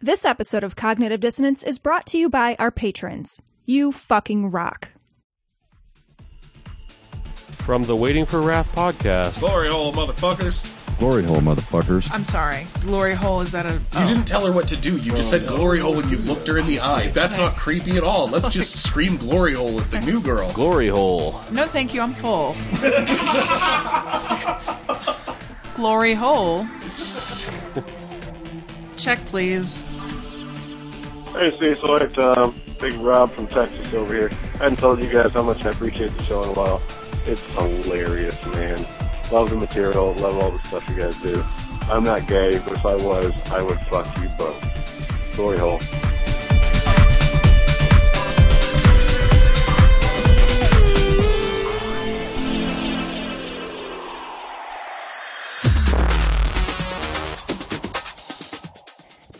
This episode of Cognitive Dissonance is brought to you by our patrons. You fucking rock. From the Waiting for Wrath podcast. Glory hole, motherfuckers. Glory hole, motherfuckers. I'm sorry. Glory hole is that a? You oh. didn't tell her what to do. You just said glory hole when you looked her in the eye. That's Okay. not creepy at all. Let's just scream glory hole at the new girl. Glory hole. No, thank you. I'm full. Glory hole. Check, please. Hey, Cecil, it's um, Big Rob from Texas over here. I hadn't told you guys how much I appreciate the show in a while. It's hilarious, man. Love the material, love all the stuff you guys do. I'm not gay, but if I was, I would fuck you both. Glory hole.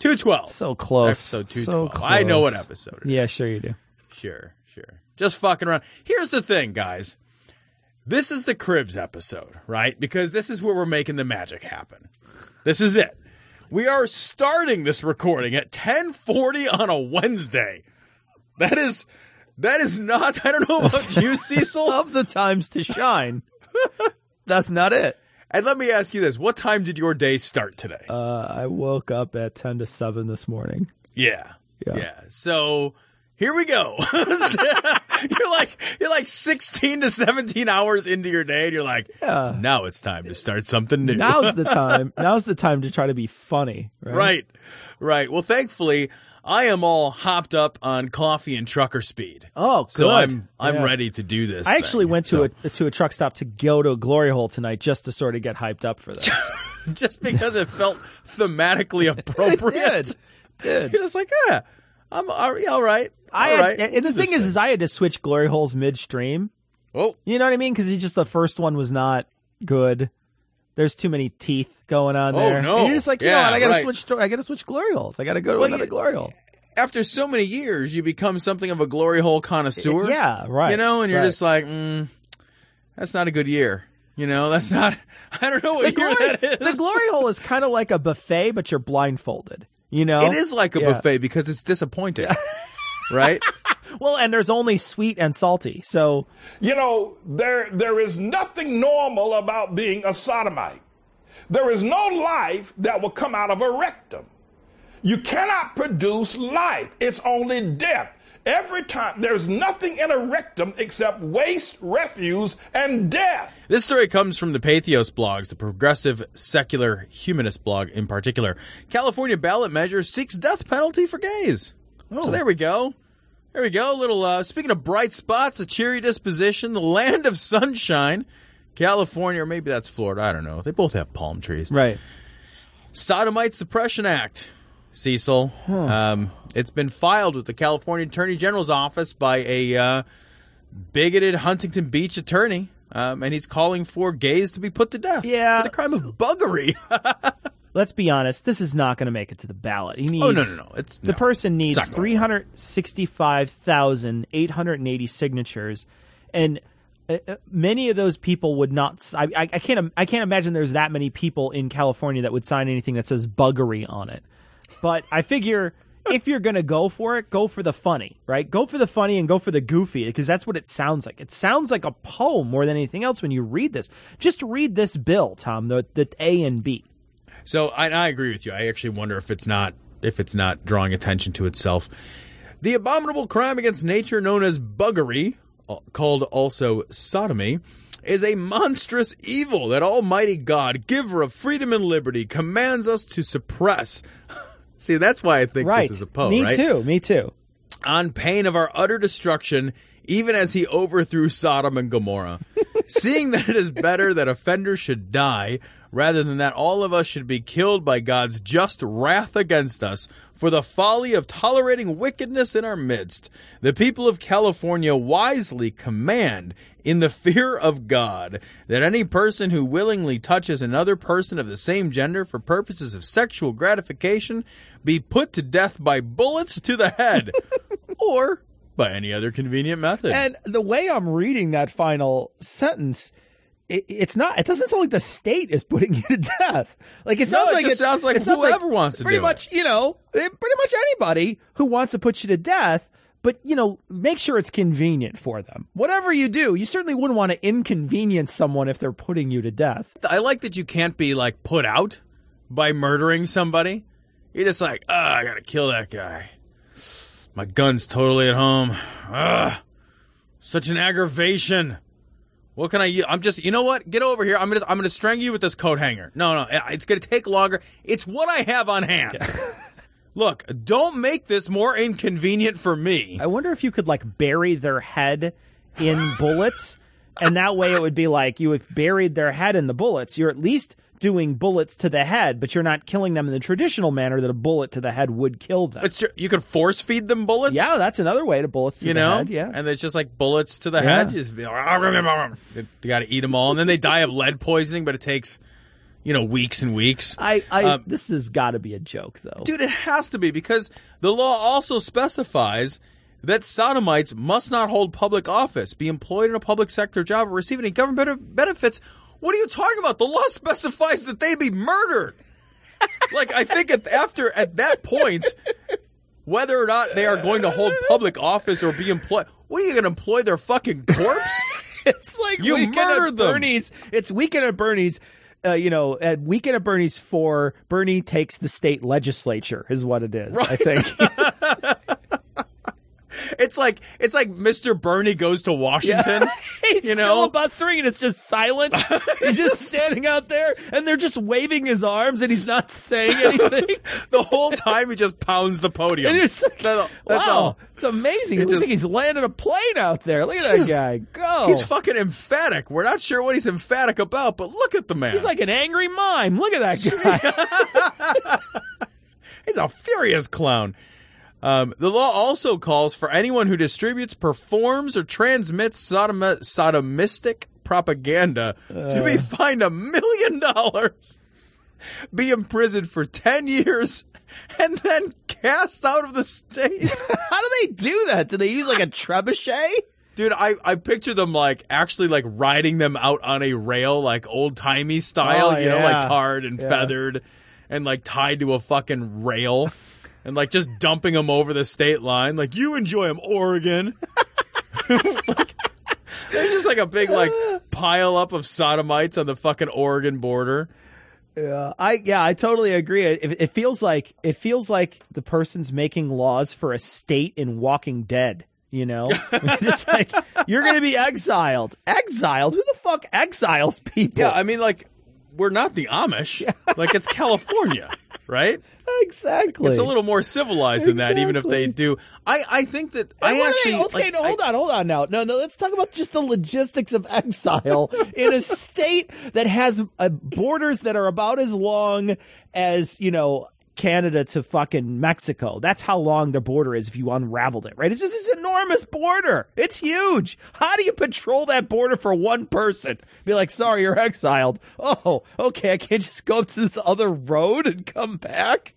212. So close. Episode So 212. I know what episode it is. Yeah, sure you do. Sure, sure. Just fucking around. Here's the thing, guys. This is the Cribs episode, right? Because this is where we're making the magic happen. This is it. We are starting this recording at 10:40 on a Wednesday. That is that is not I don't know about you, Cecil. Of the times to shine. That's not it. And let me ask you this. What time did your day start today? Uh, I woke up at 10 to 7 this morning. Yeah. Yeah. Yeah. So here we go. you're like you're like 16 to 17 hours into your day and you're like, Yeah. now it's time to start something new. Now's the time. Now's the time to try to be funny. Right. right. Right. Well, thankfully, I am all hopped up on coffee and trucker speed. Oh, good. So I'm I'm Yeah. ready to do this. I actually thing. went to So- a to a truck stop to go to a glory hole tonight just to sort of get hyped up for this. just because it felt thematically appropriate. did. Did. You're just like, yeah, I'm uh, all right. All right. I had, right. and the thing is, is I had to switch glory holes midstream. oh, You know what I mean? Because just the first one was not good. There's too many teeth going on Oh, there. no. And you're just like, you know what? I gotta right. switch. I gotta switch glory holes. I gotta go to Well, another you- glory hole. after so many years, you become something of a glory hole connoisseur. Yeah, right. You know, and you're right. just like, mm, that's not a good year. You know, that's not. I don't know what the year glory. that is. The glory hole is kind of like a buffet, but you're blindfolded. You know, It is like a Yeah. buffet because it's disappointing, right? Well, and there's only sweet and salty. So You know, there there is nothing normal about being a sodomite. There is no life that will come out of a rectum. You cannot produce life. It's only death. Every time there's nothing in a rectum except waste, refuse, and death. This story comes from the Patheos blogs, the progressive secular humanist blog in particular. California ballot measure seeks death penalty for gays. So oh. there we go. There we go. A little uh, speaking of bright spots, a cheery disposition, the land of sunshine. California, or maybe that's Florida. I don't know. They both have palm trees. right. Sodomite Suppression Act, Cecil. Um, it's been filed with the California Attorney General's office by a uh, bigoted Huntington Beach attorney, um, and he's calling for gays to be put to death Yeah. for the crime of buggery. Let's be honest. This is not going to make it to the ballot. He needs. oh no, no, no! It's The no. person needs It's not going 365,880 signatures and uh, uh, many of those people would not I, I, I can't I can't imagine there's that many people in California that would sign anything that says buggery on it. But I figure if you're going to go for it, go for the funny, right? Go for the funny and go for the goofy because that's what it sounds like. It sounds like a poem more than anything else when you read this. Just read this bill, Tom, the the A and B. So I, I agree with you. I actually wonder if it's not if it's not drawing attention to itself. The abominable crime against nature known as buggery, uh, called also sodomy, is a monstrous evil that Almighty God, giver of freedom and liberty, commands us to suppress. See, that's why I think right. this is a poem, Me right? too. Me too. on pain of our utter destruction, even as he overthrew Sodom and Gomorrah. Seeing that it is better that offenders should die, rather than that all of us should be killed by God's just wrath against us for the folly of tolerating wickedness in our midst, the people of California wisely command, in the fear of God, that any person who willingly touches another person of the same gender for purposes of sexual gratification be put to death by bullets to the head or by any other convenient method. And the way I'm reading that final sentence, it, it's not. It doesn't sound like the state is putting you to death. Like it No, sounds it like it's- sounds like it sounds whoever wants to pretty do it. much. You know, pretty much anybody who wants to put you to death. But you know, make sure it's convenient for them. Whatever you do, you certainly wouldn't want to inconvenience someone if they're putting you to death. I like that you can't be like put out by murdering somebody. You're just like, ah, I gotta kill that guy. My gun's totally at home. Ah, such an aggravation. What can I? I'm just, you know what? Get over here. I'm gonna, I'm gonna strangle you with this coat hanger. No, no, it's gonna take longer. It's what I have on hand. Look, don't make this more inconvenient for me. I wonder if you could like bury their head in bullets, and that way it would be like you have buried their head in the bullets. You're at least doing bullets to the head, but you're not killing them in the traditional manner that a bullet to the head would kill them. But you- could force feed them bullets. yeah, that's another way to bullets to you the know, head. Yeah, and it's just like bullets to the Yeah. head. You just you got to eat them all, and then they die of lead poisoning. But it takes, you know, weeks and weeks. I, I Um, this has got to be a joke though. Dude, it has to be because the law also specifies that sodomites must not hold public office, be employed in a public sector job, or receive any government benefits. What are you talking about? The law specifies that they be murdered. like I think at, after at that point, whether or not they are going to hold public office or be employed, what are you going to employ their fucking corpse? it's like You murdered them. Bernie's. It's weekend at Bernie's. Uh, you know, at weekend at Bernie's for Bernie takes the state legislature is what it is. I think. it's like it's like Mr. Bernie goes to Washington. He's you know, filibustering and it's just silent. he's just standing out there and they're just waving his arms and he's not saying anything. the whole time he just pounds the podium. just like, That- that's wow, all. it's amazing. It looks just- like he's landing a plane out there. Look at that guy go. He's fucking emphatic. We're not sure what he's emphatic about, but look at the man. He's like an angry mime. Look at that guy. He's a furious clown. Um, the law also calls for anyone who distributes, performs, or transmits sodom- sodomistic propaganda to be fined a million dollars, be imprisoned for 10 years, and then cast out of the state. How do they do that? Do they use like a trebuchet? Dude, I, I picture them like actually like riding them out on a rail, like old timey style, Oh, you know, like tarred and Yeah. feathered and like tied to a fucking rail and like just dumping them over the state line. Like, you enjoy them, Oregon. Like, there's just like a big like pile up of sodomites on the fucking Oregon border. Yeah, I yeah, I totally agree. It, it feels like it feels like the person's making laws for a state in Walking Dead. You know, just like you're going to be exiled. Exiled? Who the fuck exiles people? Yeah, I mean, like, we're not the Amish. Like, it's California, right? exactly. It's a little more civilized than that, even if they do. I, I think that And I actually they- okay, like, no, hold I- on, hold on now. No, no, let's talk about just the logistics of exile in a state that has uh, borders that are about as long as, you know, Canada to fucking Mexico. That's how long the border is if you unraveled it, right? It's just this enormous border. It's huge. How do you patrol that border for one person? Be like, sorry, you're exiled. Oh, okay, I can't just go up to this other road and come back.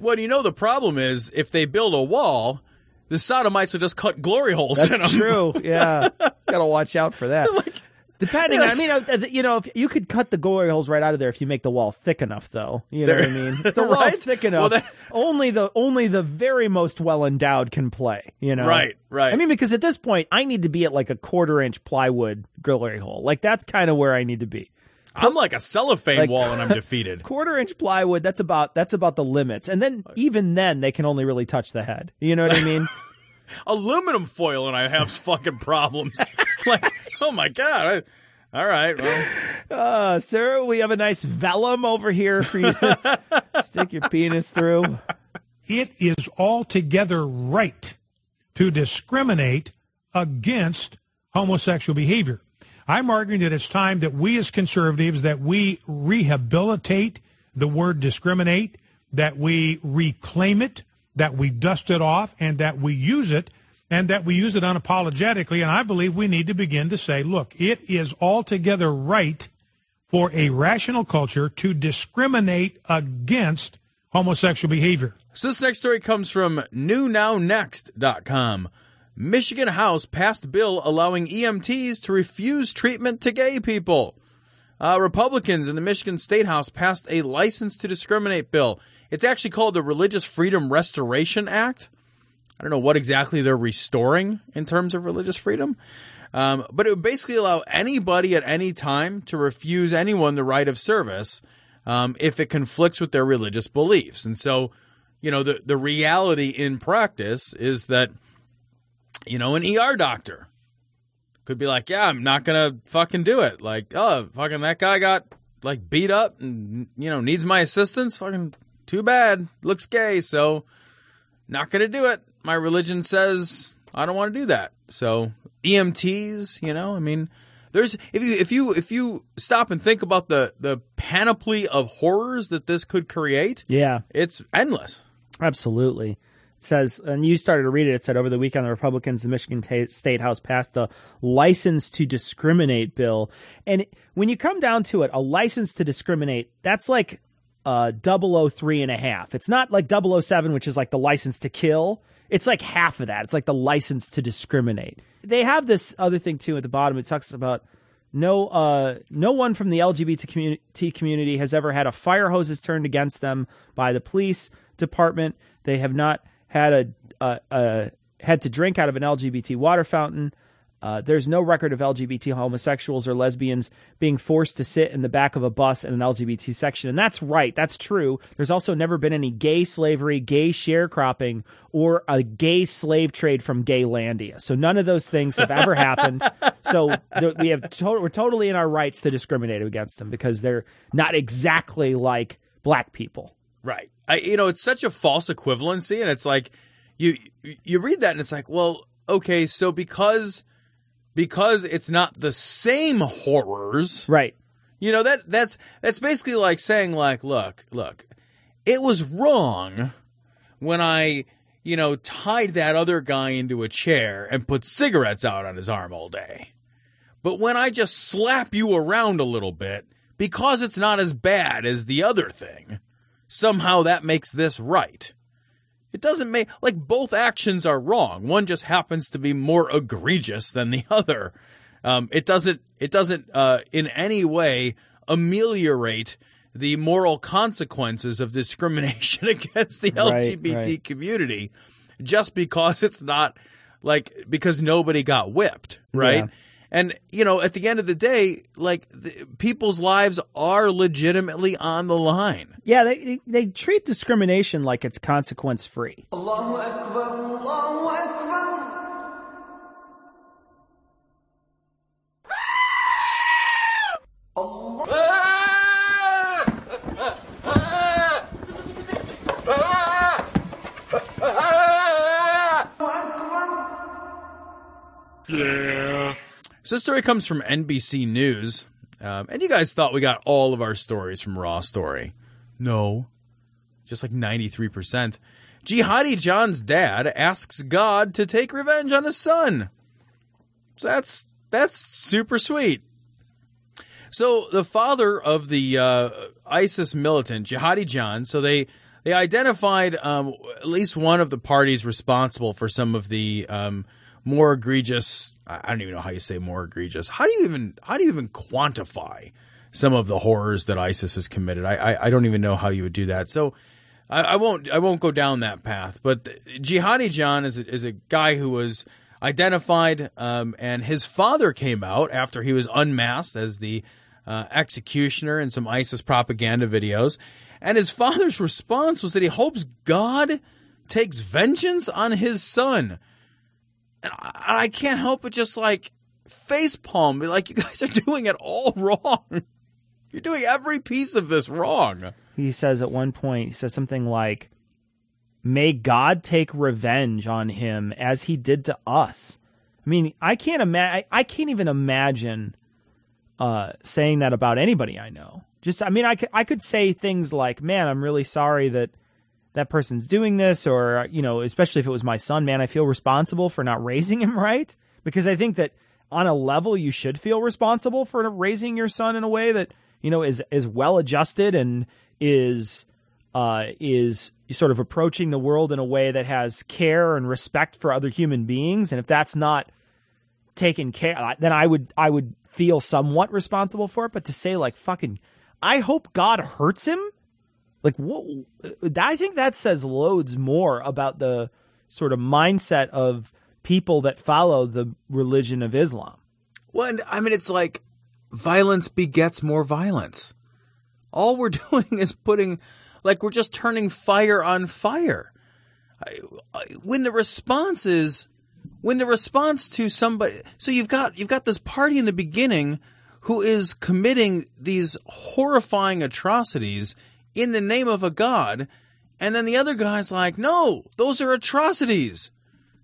Well, you know the problem is if they build a wall, the sodomites will just cut glory holes in That's true. Yeah, gotta watch out for that. Depending, they're I mean, uh, you know, if you could cut the glory holes right out of there if you make the wall thick enough, though. You know what I mean? If the wall's Right? thick Well, enough, that- only the only the very most well endowed can play. You know, Right, right. I mean, because at this point, I need to be at like a quarter inch plywood glory hole. Like that's kind of where I need to be. I'm like a cellophane Like- wall and I'm defeated. Quarter inch plywood. That's about that's about the limits. And then even then, they can only really touch the head. You know what I mean? aluminum foil and I have fucking problems. like, oh my god. I, all right, well, Uh, sir, we have a nice vellum over here for you to stick your penis through. it is altogether right to discriminate against homosexual behavior. I'm arguing that it's time that we as conservatives that we rehabilitate the word discriminate, that we reclaim it, that we dust it off and that we use it and that we use it unapologetically and I believe we need to begin to say, look, it is altogether right for a rational culture to discriminate against homosexual behavior. So this next story comes from newnownext.com. Michigan House passed bill allowing EMTs to refuse treatment to gay people. Uh, Republicans in the Michigan State House passed a license to discriminate bill. It's actually called the Religious Freedom Restoration Act. I don't know what exactly they're restoring in terms of religious freedom, um, but it would basically allow anybody at any time to refuse anyone the right of service um, if it conflicts with their religious beliefs. And so, you know, the, the reality in practice is that, you know, an ER doctor could be like, yeah, I'm not going to fucking do it. Like, oh, fucking that guy got like beat up and, you know, needs my assistance. Fucking too bad. Looks gay. So, not going to do it. My religion says I don't want to do that. So, EMTs, you know, I mean, there's if you if you if you stop and think about the the panoply of horrors that this could create, Yeah, it's endless. absolutely. It says, and you started to read it. It said over the weekend, the Republicans, in the Michigan Ta- State House passed the license to discriminate bill. And when you come down to it, a license to discriminate, that's like uh, 003 and a half. It's not like 007, which is like the license to kill. It's like half of that. It's like the license to discriminate. They have this other thing too at the bottom. It talks about no uh, no one from the LGBT community, community has ever had a fire hoses turned against them by the police department. They have not had a, a, a had to drink out of an LGBT water fountain. Uh, there's no record of LGBT homosexuals or lesbians being forced to sit in the back of a bus in an LGBT section. And that's right. That's true. There's also never been any gay slavery, gay sharecropping, or a gay slave trade from Gaylandia. So none of those things have ever happened. So th- we have to- we're totally in our rights to discriminate against them because they're not exactly like black people. Right. I you know, it's such a false equivalency and it's like you you read that and it's like, well, okay, so because because it's not the same horrors, Right. you know, that that's that's basically like saying like, look, look, it was wrong when I, you know, tied that other guy into a chair and put cigarettes out on his arm all day. But when I just slap you around a little bit because it's not as bad as the other thing, somehow that makes this right. It doesn't make like both actions are wrong. One just happens to be more egregious than the other. Um, it doesn't. It doesn't uh, in any way ameliorate the moral consequences of discrimination against the Right, LGBT right. community, just because it's not like because nobody got whipped, right? Yeah. And you know, at the end of the day, like the, people's lives are legitimately on the line. Yeah, they they, they treat discrimination like it's consequence free. So this story comes from NBC News, um, and you guys thought we got all of our stories from Raw Story. No, just like ninety three percent. Jihadi John's dad asks God to take revenge on his son. So that's that's super sweet. So the father of the uh, ISIS militant, Jihadi John, so they they identified um, at least one of the parties responsible for some of the um, more egregious. I don't even know how you say more egregious. How do you even how do you even quantify some of the horrors that ISIS has committed? I I, I don't even know how you would do that. So. I, I won't. I won't go down that path. But Jihadi John is a, is a guy who was identified, um, and his father came out after he was unmasked as the uh, executioner in some ISIS propaganda videos. And his father's response was that he hopes God takes vengeance on his son. And I, can't help but just like face palm, be like you guys are doing it all wrong. You're doing every piece of this wrong. He says at one point, he says something like, May God take revenge on him as he did to us. I mean, I can't imagine, I can't even imagine uh, saying that about anybody I know. Just, I mean, I could say things like, man, I'm really sorry that that person's doing this, or, you know, especially if it was my son, man, I feel responsible for not raising him right. Because I think that on a level, you should feel responsible for raising your son in a way that, you know, is, is well adjusted and is, uh, is sort of approaching the world in a way that has care and respect for other human beings. And if that's not taken care, then I would, I would feel somewhat responsible for it. But to say like, fucking, I hope God hurts him. Like what? Uh, I think that says loads more about the sort of mindset of people that follow the religion of Islam. Well, and I mean, it's like violence begets more violence. All we're doing is putting, like, we're just turning fire on fire. When the response is, when the response to somebody, so you've got you've got this party in the beginning who is committing these horrifying atrocities in the name of a god, and then the other guy's like, no, those are atrocities.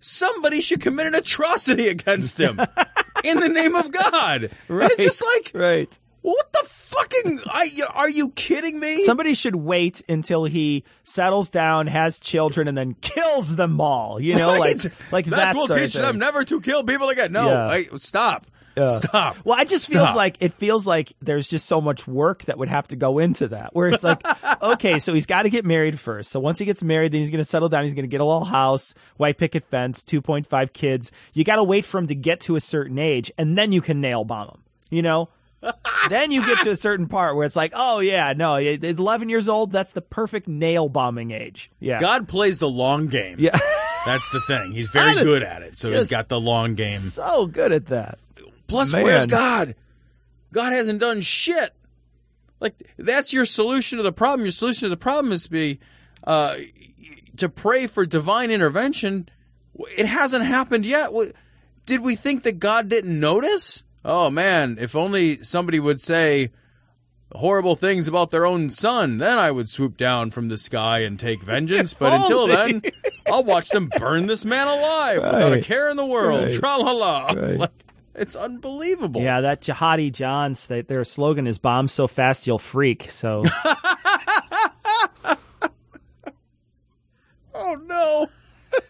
Somebody should commit an atrocity against him in the name of God. Right. And it's just like, right. what the fucking? I, are you kidding me? Somebody should wait until he settles down, has children, and then kills them all. You know, Right? like like that will teach them never to kill people again. No, Yeah. wait, stop, Yeah. stop. Well, I just feels like it feels like there's just so much work that would have to go into that. Where it's like, okay, so he's got to get married first. So once he gets married, then he's going to settle down. He's going to get a little house, white picket fence, 2.5 kids. You got to wait for him to get to a certain age, and then you can nail bomb him. You know. then you get to a certain part where it's like, oh yeah, no, 11 years old, that's the perfect nail bombing age. Yeah. God plays the long game. Yeah. That's the thing. He's very good at it. So he's got the long game. so good at that. Plus, Man. where's God? God hasn't done shit. Like that's your solution to the problem. Your solution to the problem is to be uh, to pray for divine intervention. It hasn't happened yet. Did we think that God didn't notice? Oh man, if only somebody would say horrible things about their own son, then I would swoop down from the sky and take vengeance. But until then, I'll watch them burn this man alive without a care in the world. Right. Tra la la. Right. Like, it's unbelievable. Yeah, that jihadi Johns, they, their slogan is "Bomb so fast you'll freak." So Oh no.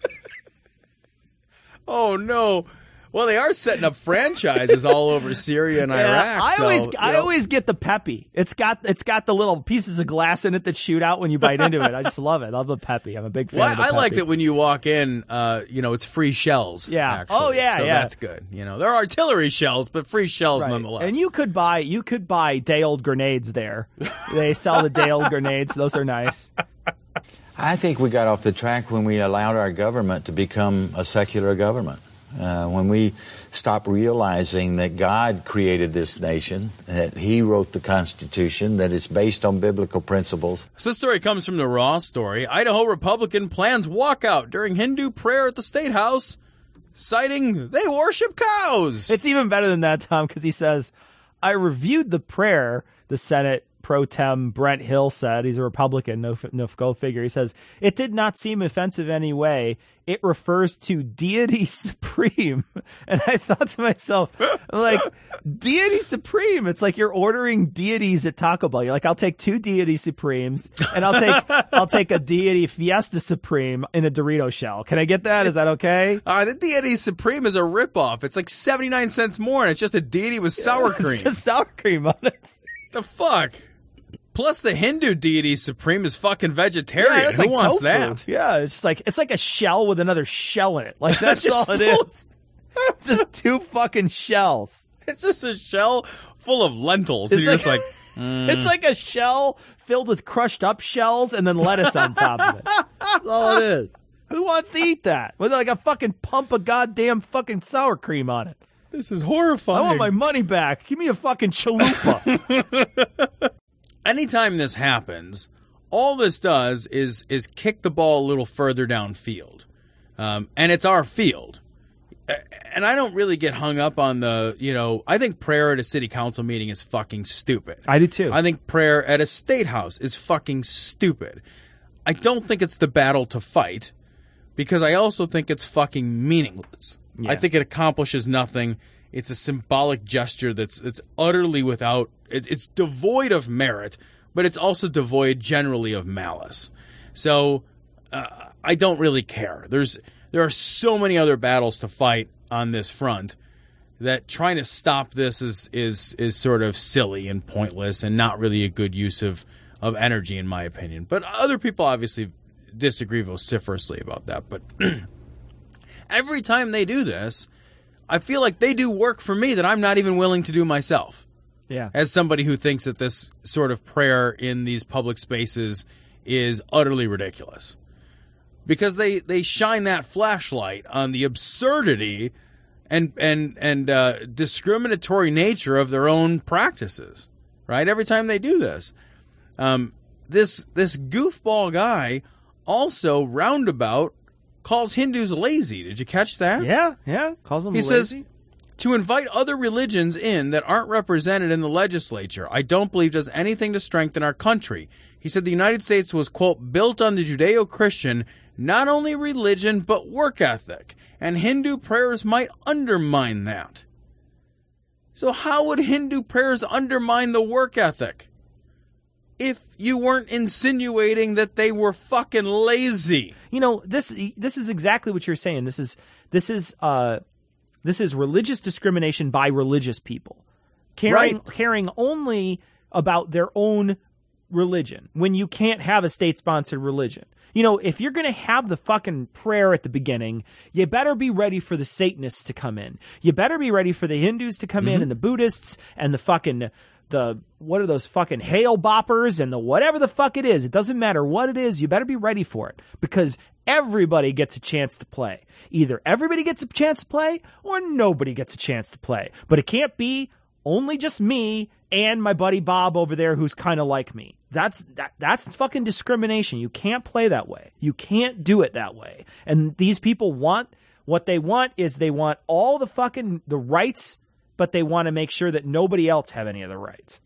oh no. Well, they are setting up franchises all over Syria and Yeah, Iraq. I so, always, you I know. always get the peppy. It's got, it's got the little pieces of glass in it that shoot out when you bite into it. I just love it. I love the peppy. I'm a big fan. Well, of the I like that when you walk in, uh, you know, it's free shells. Yeah. actually. Oh, yeah, so yeah. That's good. You know, there are artillery shells, but free shells Right. nonetheless. And you could buy, you could buy day old grenades there. They sell the day old grenades. Those are nice. I think we got off the track when we allowed our government to become a secular government. Uh, when we stop realizing that God created this nation, that He wrote the Constitution, that it's based on biblical principles. So this story comes from the Raw story. Idaho Republican plans walkout during Hindu prayer at the state house, citing they worship cows. It's even better than that, Tom, because he says, I reviewed the prayer the Senate pro tem Brent Hill said. He's a Republican, no, no go figure. He says, It did not seem offensive anyway. It refers to deity supreme. And I thought to myself, like, deity supreme. It's like you're ordering deities at Taco Bell. You're like, I'll take two deity supremes and I'll take, I'll take a deity fiesta supreme in a Dorito shell. Can I get that? Is that okay? Uh, the Deity Supreme is a ripoff. It's like 79 cents more, and it's just a deity with sour cream. It's just sour cream on it. the fuck? Plus, the Hindu deity Supreme is fucking vegetarian. that's Who like wants tofu. that? Yeah, it's just like it's like a shell with another shell in it. Like that's all it is. It's just two fucking shells. It's just a shell full of lentils. It's like- like, mm. It's like a shell filled with crushed up shells and then lettuce on top of it. That's all it is. Who wants to eat that with like a fucking pump of goddamn fucking sour cream on it? this is horrifying. I want my money back. Give me a fucking chalupa. Anytime this happens, all this does is is kick the ball a little further downfield, um, and it's our field. and I don't really get hung up on the, you know, I think prayer at a city council meeting is fucking stupid. I do too. I think prayer at a state house is fucking stupid. I don't think it's the battle to fight because I also think it's fucking meaningless. Yeah. I think it accomplishes nothing. It's a symbolic gesture that's it's utterly without it, it's devoid of merit, but it's also devoid generally of malice. So uh, I don't really care. There's there are so many other battles to fight on this front that trying to stop this is is is sort of silly and pointless and not really a good use of of energy in my opinion. But other people obviously disagree vociferously about that. But every time they do this, I feel like they do work for me that I'm not even willing to do myself. Yeah. As somebody who thinks that this sort of prayer in these public spaces is utterly ridiculous. Because they, they shine that flashlight on the absurdity and and and uh, discriminatory nature of their own practices, right? Every time they do this, um, this this goofball guy also roundabout calls Hindus lazy. Did you catch that? Yeah, yeah. Calls them He lazy. says to invite other religions in that aren't represented in the legislature, I don't believe does anything to strengthen our country. He said the United States was, quote, built on the Judeo Christian, not only religion, but work ethic, and Hindu prayers might undermine that. So, how would Hindu prayers undermine the work ethic? If you weren't insinuating that they were fucking lazy. You know, this this is exactly what you're saying. This is this is uh this is religious discrimination by religious people. Caring caring only about their own religion when you can't have a state sponsored religion. You know, if you're going to have the fucking prayer at the beginning, you better be ready for the Satanists to come in. You better be ready for the Hindus to come in and the Buddhists and the fucking the what are those fucking Hale Boppers and the whatever the fuck it is. It doesn't matter what it is. You better be ready for it because everybody gets a chance to play. Either everybody gets a chance to play or nobody gets a chance to play. But it can't be only just me and my buddy Bob over there who's kind of like me. That's that, that's fucking discrimination. You can't play that way. You can't do it that way. And these people want what they want is they want all the fucking the rights, but they want to make sure that nobody else have any of the rights.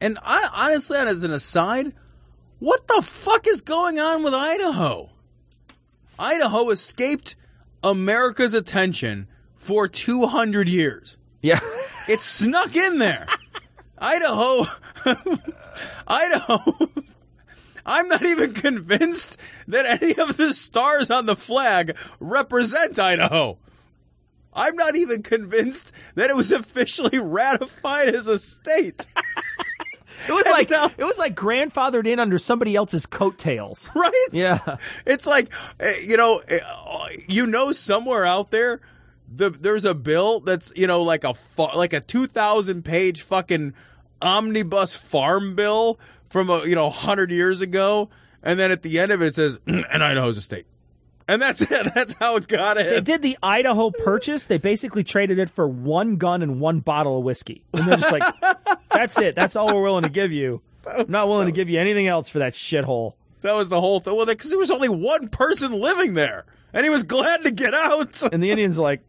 And I, honestly, as an aside, what the fuck is going on with Idaho? Idaho escaped America's attention for 200 years. Yeah. It snuck in there. Idaho. Idaho. I'm not even convinced that any of the stars on the flag represent Idaho. I'm not even convinced that it was officially ratified as a state. It was like it was like grandfathered in under somebody else's coattails. right? Yeah. It's like eh, you know, eh, you know, somewhere out there, the there's a bill that's you know like a like a two thousand page fucking omnibus farm bill from a you know hundred years ago, and then at the end of it, it says, "And Idaho's a state," and that's it. That's how it got it. They did the Idaho purchase. They basically traded it for one gun and one bottle of whiskey. And they're just like, that's it. That's all we're willing to give you. I'm not willing to give you anything else for that shithole. That was the whole thing. Well, because there was only one person living there, and he was glad to get out. And the Indians are like,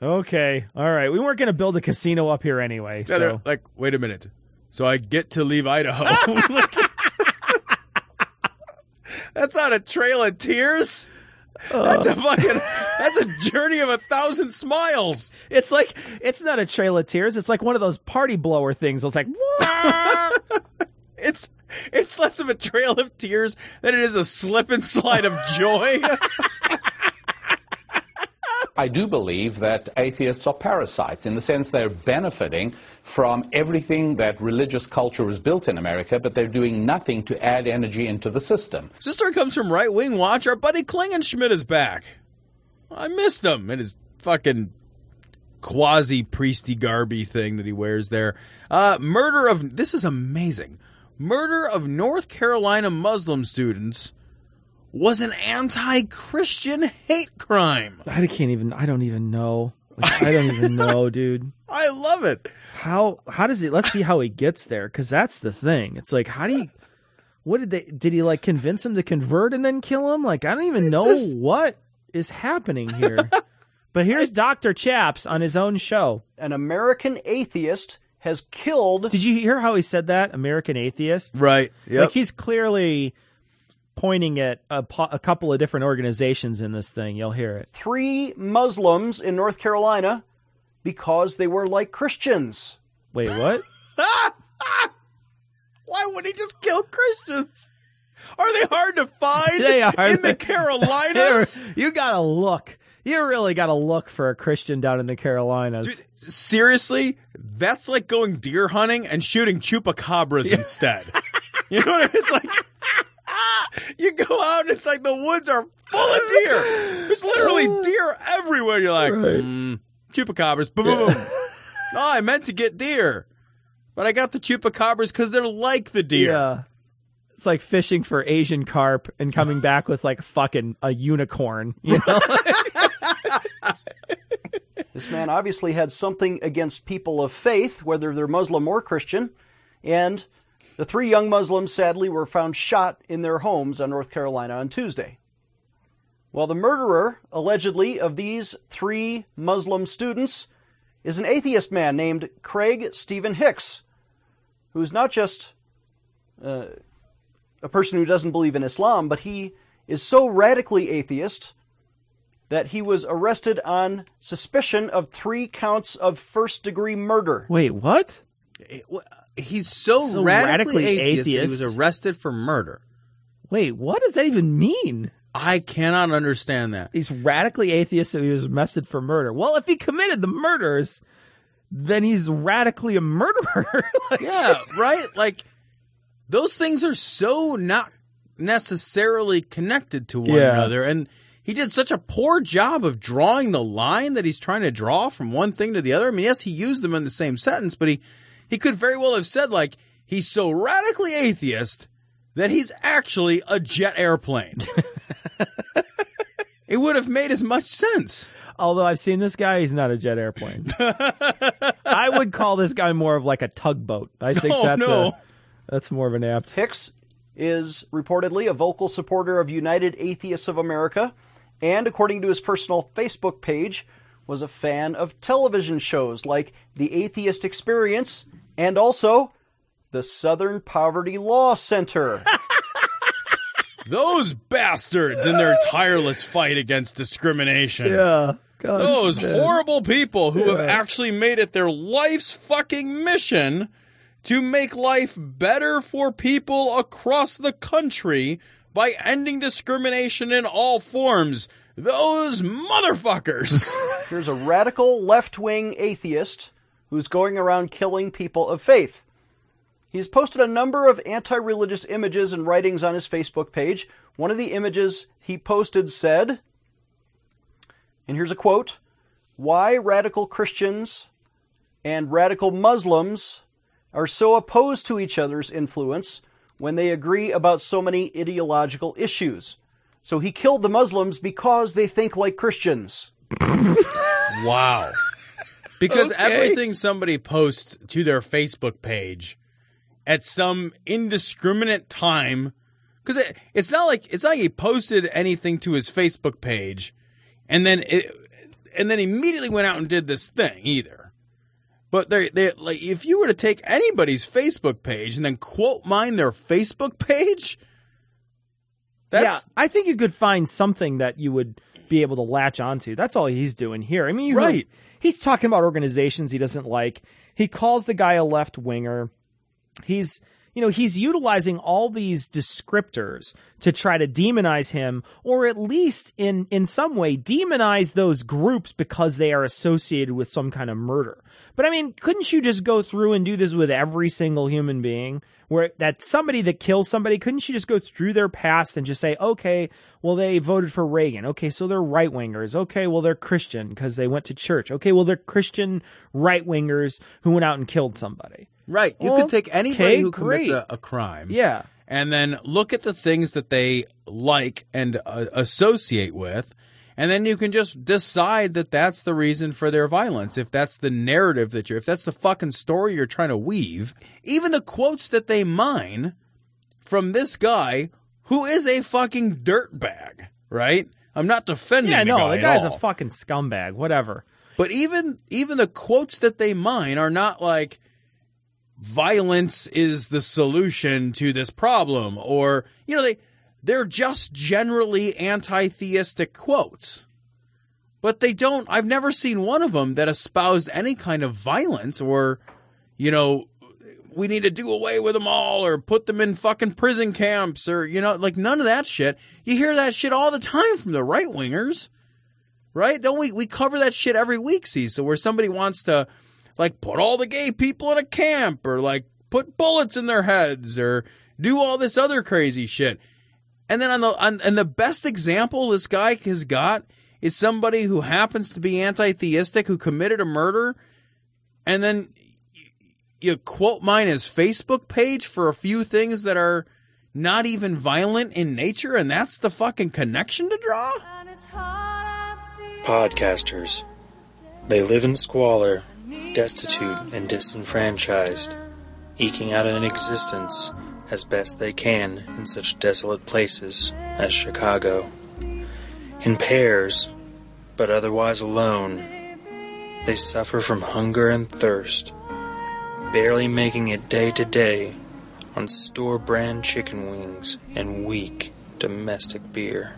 okay, all right. We weren't going to build a casino up here anyway. Yeah, So like, wait a minute. So I get to leave Idaho. that's not a trail of tears. That's a fucking. That's a journey of a thousand smiles. it's like, it's not a trail of tears. It's like one of those party blower things. It's like, It's it's less of a trail of tears than it is a slip and slide of joy. I do believe that atheists are parasites in the sense they're benefiting from everything that religious culture has built in America, but they're doing nothing to add energy into the system. this story comes from Right Wing Watch. Our buddy Klingenschmitt is back. I missed him and his fucking quasi priesty garby thing that he wears there. Uh, murder of this is amazing. Murder of North Carolina Muslim students was an anti-Christian hate crime. I can't even, I don't even know. Like, I don't even know, dude. I love it. How, how does he? let's see how he gets there. Cause that's the thing. It's like, how do you, what did they, did he like convince him to convert and then kill him? Like, I don't even know just- what is happening here. But here's Dr. Chaps on his own show. An American atheist has killed. Did you hear how he said that? American atheist? Right. Yep. Like he's clearly pointing at a, po- a couple of different organizations in this thing. You'll hear it. Three Muslims in North Carolina because they were like Christians. Wait, what? Why would he just kill Christians? Are they hard to find They are. in the Carolinas? you gotta look. You really gotta look for a Christian down in the Carolinas. Seriously, that's like going deer hunting and shooting chupacabras instead. You know what I mean? It's like you go out and it's like the woods are full of deer. There's literally deer everywhere. You're like, mm, chupacabras, boom, boom, boom. No, I meant to get deer, but I got the chupacabras because they're like the deer. Yeah. It's like fishing for Asian carp and coming back with like fucking a unicorn. You know? This man obviously had something against people of faith, whether they're Muslim or Christian, and the three young Muslims sadly were found shot in their homes on North Carolina on Tuesday. Well, the murderer, allegedly, of these three Muslim students is an atheist man named Craig Stephen Hicks, who's not just uh, a person who doesn't believe in Islam, but he is so radically atheist that he was arrested on suspicion of three counts of first degree murder. Wait, what? He's so, So radically, radically atheist, that he was arrested for murder. Wait, what does that even mean? I cannot understand that. He's radically atheist, so he was arrested for murder. Well, if he committed the murders, then he's radically a murderer. Like- yeah, right? Like those things are so not necessarily connected to one Yeah. another and he did such a poor job of drawing the line that he's trying to draw from one thing to the other. I mean, yes, he used them in the same sentence, but he he could very well have said like he's so radically atheist that he's actually a jet airplane. it would have made as much sense. Although I've seen this guy, he's not a jet airplane. I would call this guy more of like a tugboat. I think Oh, that's no. a, that's more of an apt. Hicks is reportedly a vocal supporter of United Atheists of America, and according to his personal Facebook page, was a fan of television shows like The Atheist Experience and also the Southern Poverty Law Center. Those bastards in their tireless fight against discrimination. Yeah. God, Those man. horrible people who have actually made it their life's fucking mission to make life better for people across the country by ending discrimination in all forms. Those motherfuckers. Here's a radical left wing atheist who's going around killing people of faith. He's posted a number of anti religious images and writings on his Facebook page. One of the images he posted said, and here's a quote Why radical Christians and radical Muslims are so opposed to each other's influence when they agree about so many ideological issues. So he killed the Muslims because they think like Christians. wow. Because Okay. everything somebody posts to their Facebook page at some indiscriminate time, because it, it's not like it's not like he posted anything to his Facebook page, and then it, and then immediately went out and did this thing either. But they they like if you were to take anybody's Facebook page and then quote mine their Facebook page, that's yeah, I think you could find something that you would be able to latch onto. That's all he's doing here. I mean, you Right. He's talking about organizations he doesn't like. He calls the guy a left winger. He's you know he's utilizing all these descriptors to try to demonize him or at least in in some way demonize those groups because they are associated with some kind of murder. But i mean couldn't you just go through and do this with every single human being? Where that somebody that kills somebody couldn't you just go through their past and just say okay well they voted for reagan. Okay so they're right wingers okay well they're christian because they went to church. Okay well they're christian right wingers who went out and killed somebody Right. You could take anybody okay, who commits great. a, a crime. Yeah. And then look at the things that they like and uh, associate with. And then you can just decide that that's the reason for their violence. If that's the narrative that you're, if that's the fucking story you're trying to weave, even the quotes that they mine from this guy who is a fucking dirtbag, right? I'm not defending. Yeah, the no, guy the guy's a fucking scumbag. Whatever. But even even the quotes that they mine are not like violence is the solution to this problem or you know they they're just generally anti-theistic quotes. But they don't I've never seen one of them that espoused any kind of violence or you know we need to do away with them all or put them in fucking prison camps or you know like none of that shit. You hear that shit all the time from the right wingers right? Don't we? We cover that shit every week, see? So where somebody wants to, like, put all the gay people in a camp, or like put bullets in their heads, or do all this other crazy shit. And then on the on, and the best example this guy has got is somebody who happens to be anti-theistic who committed a murder, and then you quote mine his Facebook page for a few things that are not even violent in nature, and that's the fucking connection to draw. Podcasters. They live in squalor, destitute and disenfranchised, eking out an existence as best they can in such desolate places as Chicago. In pairs, but otherwise alone, they suffer from hunger and thirst, barely making it day to day on store brand chicken wings and weak domestic beer.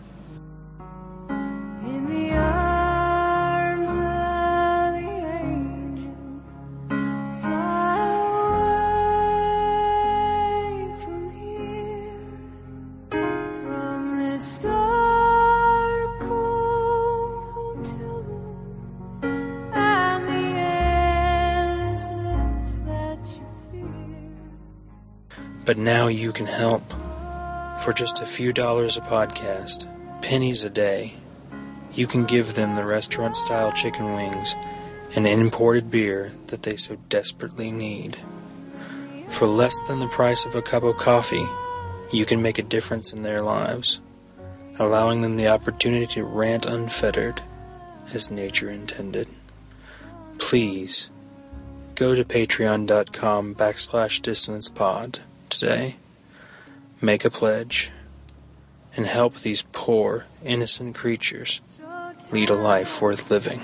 But now you can help. For just a few dollars a podcast, pennies a day, you can give them the restaurant style chicken wings and imported beer that they so desperately need. For less than the price of a cup of coffee, you can make a difference in their lives, allowing them the opportunity to rant unfettered as nature intended. Please go to patreon.com backslash dissonancepod today make a pledge, and help these poor, innocent creatures lead a life worth living.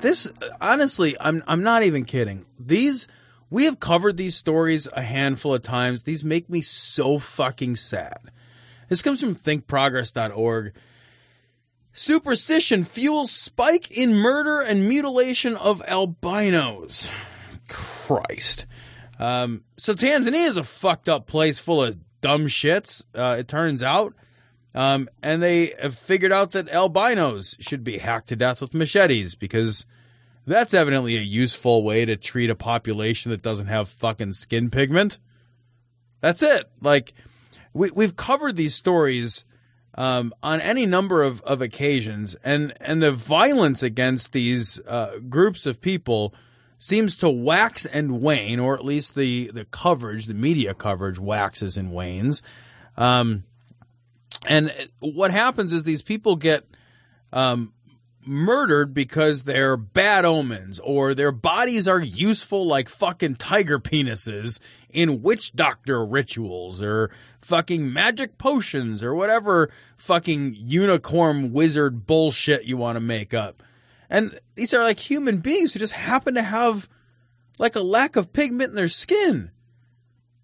This honestly, I'm I'm not even kidding. These we have covered these stories a handful of times. These make me so fucking sad. This comes from thinkprogress.org. Superstition fuels spike in murder and mutilation of albinos. Christ. Um, so Tanzania is a fucked up place full of dumb shits. Uh, it turns out, um, and they have figured out that albinos should be hacked to death with machetes because that's evidently a useful way to treat a population that doesn't have fucking skin pigment. That's it. Like we we've covered these stories um, on any number of, of occasions, and and the violence against these uh, groups of people seems to wax and wane, or at least the the coverage, the media coverage, waxes and wanes. Um, and what happens is these people get um, murdered because they're bad omens or their bodies are useful like fucking tiger penises in witch doctor rituals or fucking magic potions or whatever fucking unicorn wizard bullshit you want to make up. And these are like human beings who just happen to have like a lack of pigment in their skin.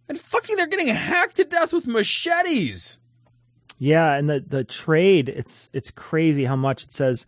And fucking they're getting hacked to death with machetes. Yeah, and the the trade it's it's crazy how much it says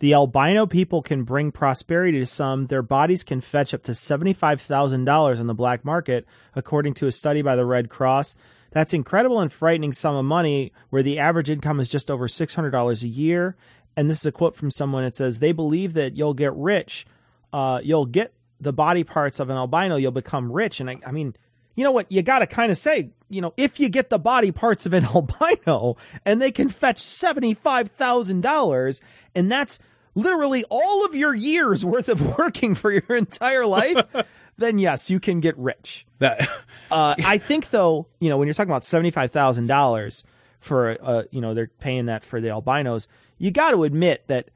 the albino people can bring prosperity to some. Their bodies can fetch up to $75,000 on the black market, according to a study by the Red Cross. That's incredible and frightening sum of money where the average income is just over $600 a year. And this is a quote from someone. It says, They believe that you'll get rich. Uh, you'll get the body parts of an albino, you'll become rich. And I, I mean, you know what? You got to kind of say, you know, if you get the body parts of an albino and they can fetch $75,000, and that's literally all of your years worth of working for your entire life, then yes, you can get rich. That uh, I think though, you know, when you're talking about seventy five thousand dollars for, uh, you know, they're paying that for the albinos, you got to admit that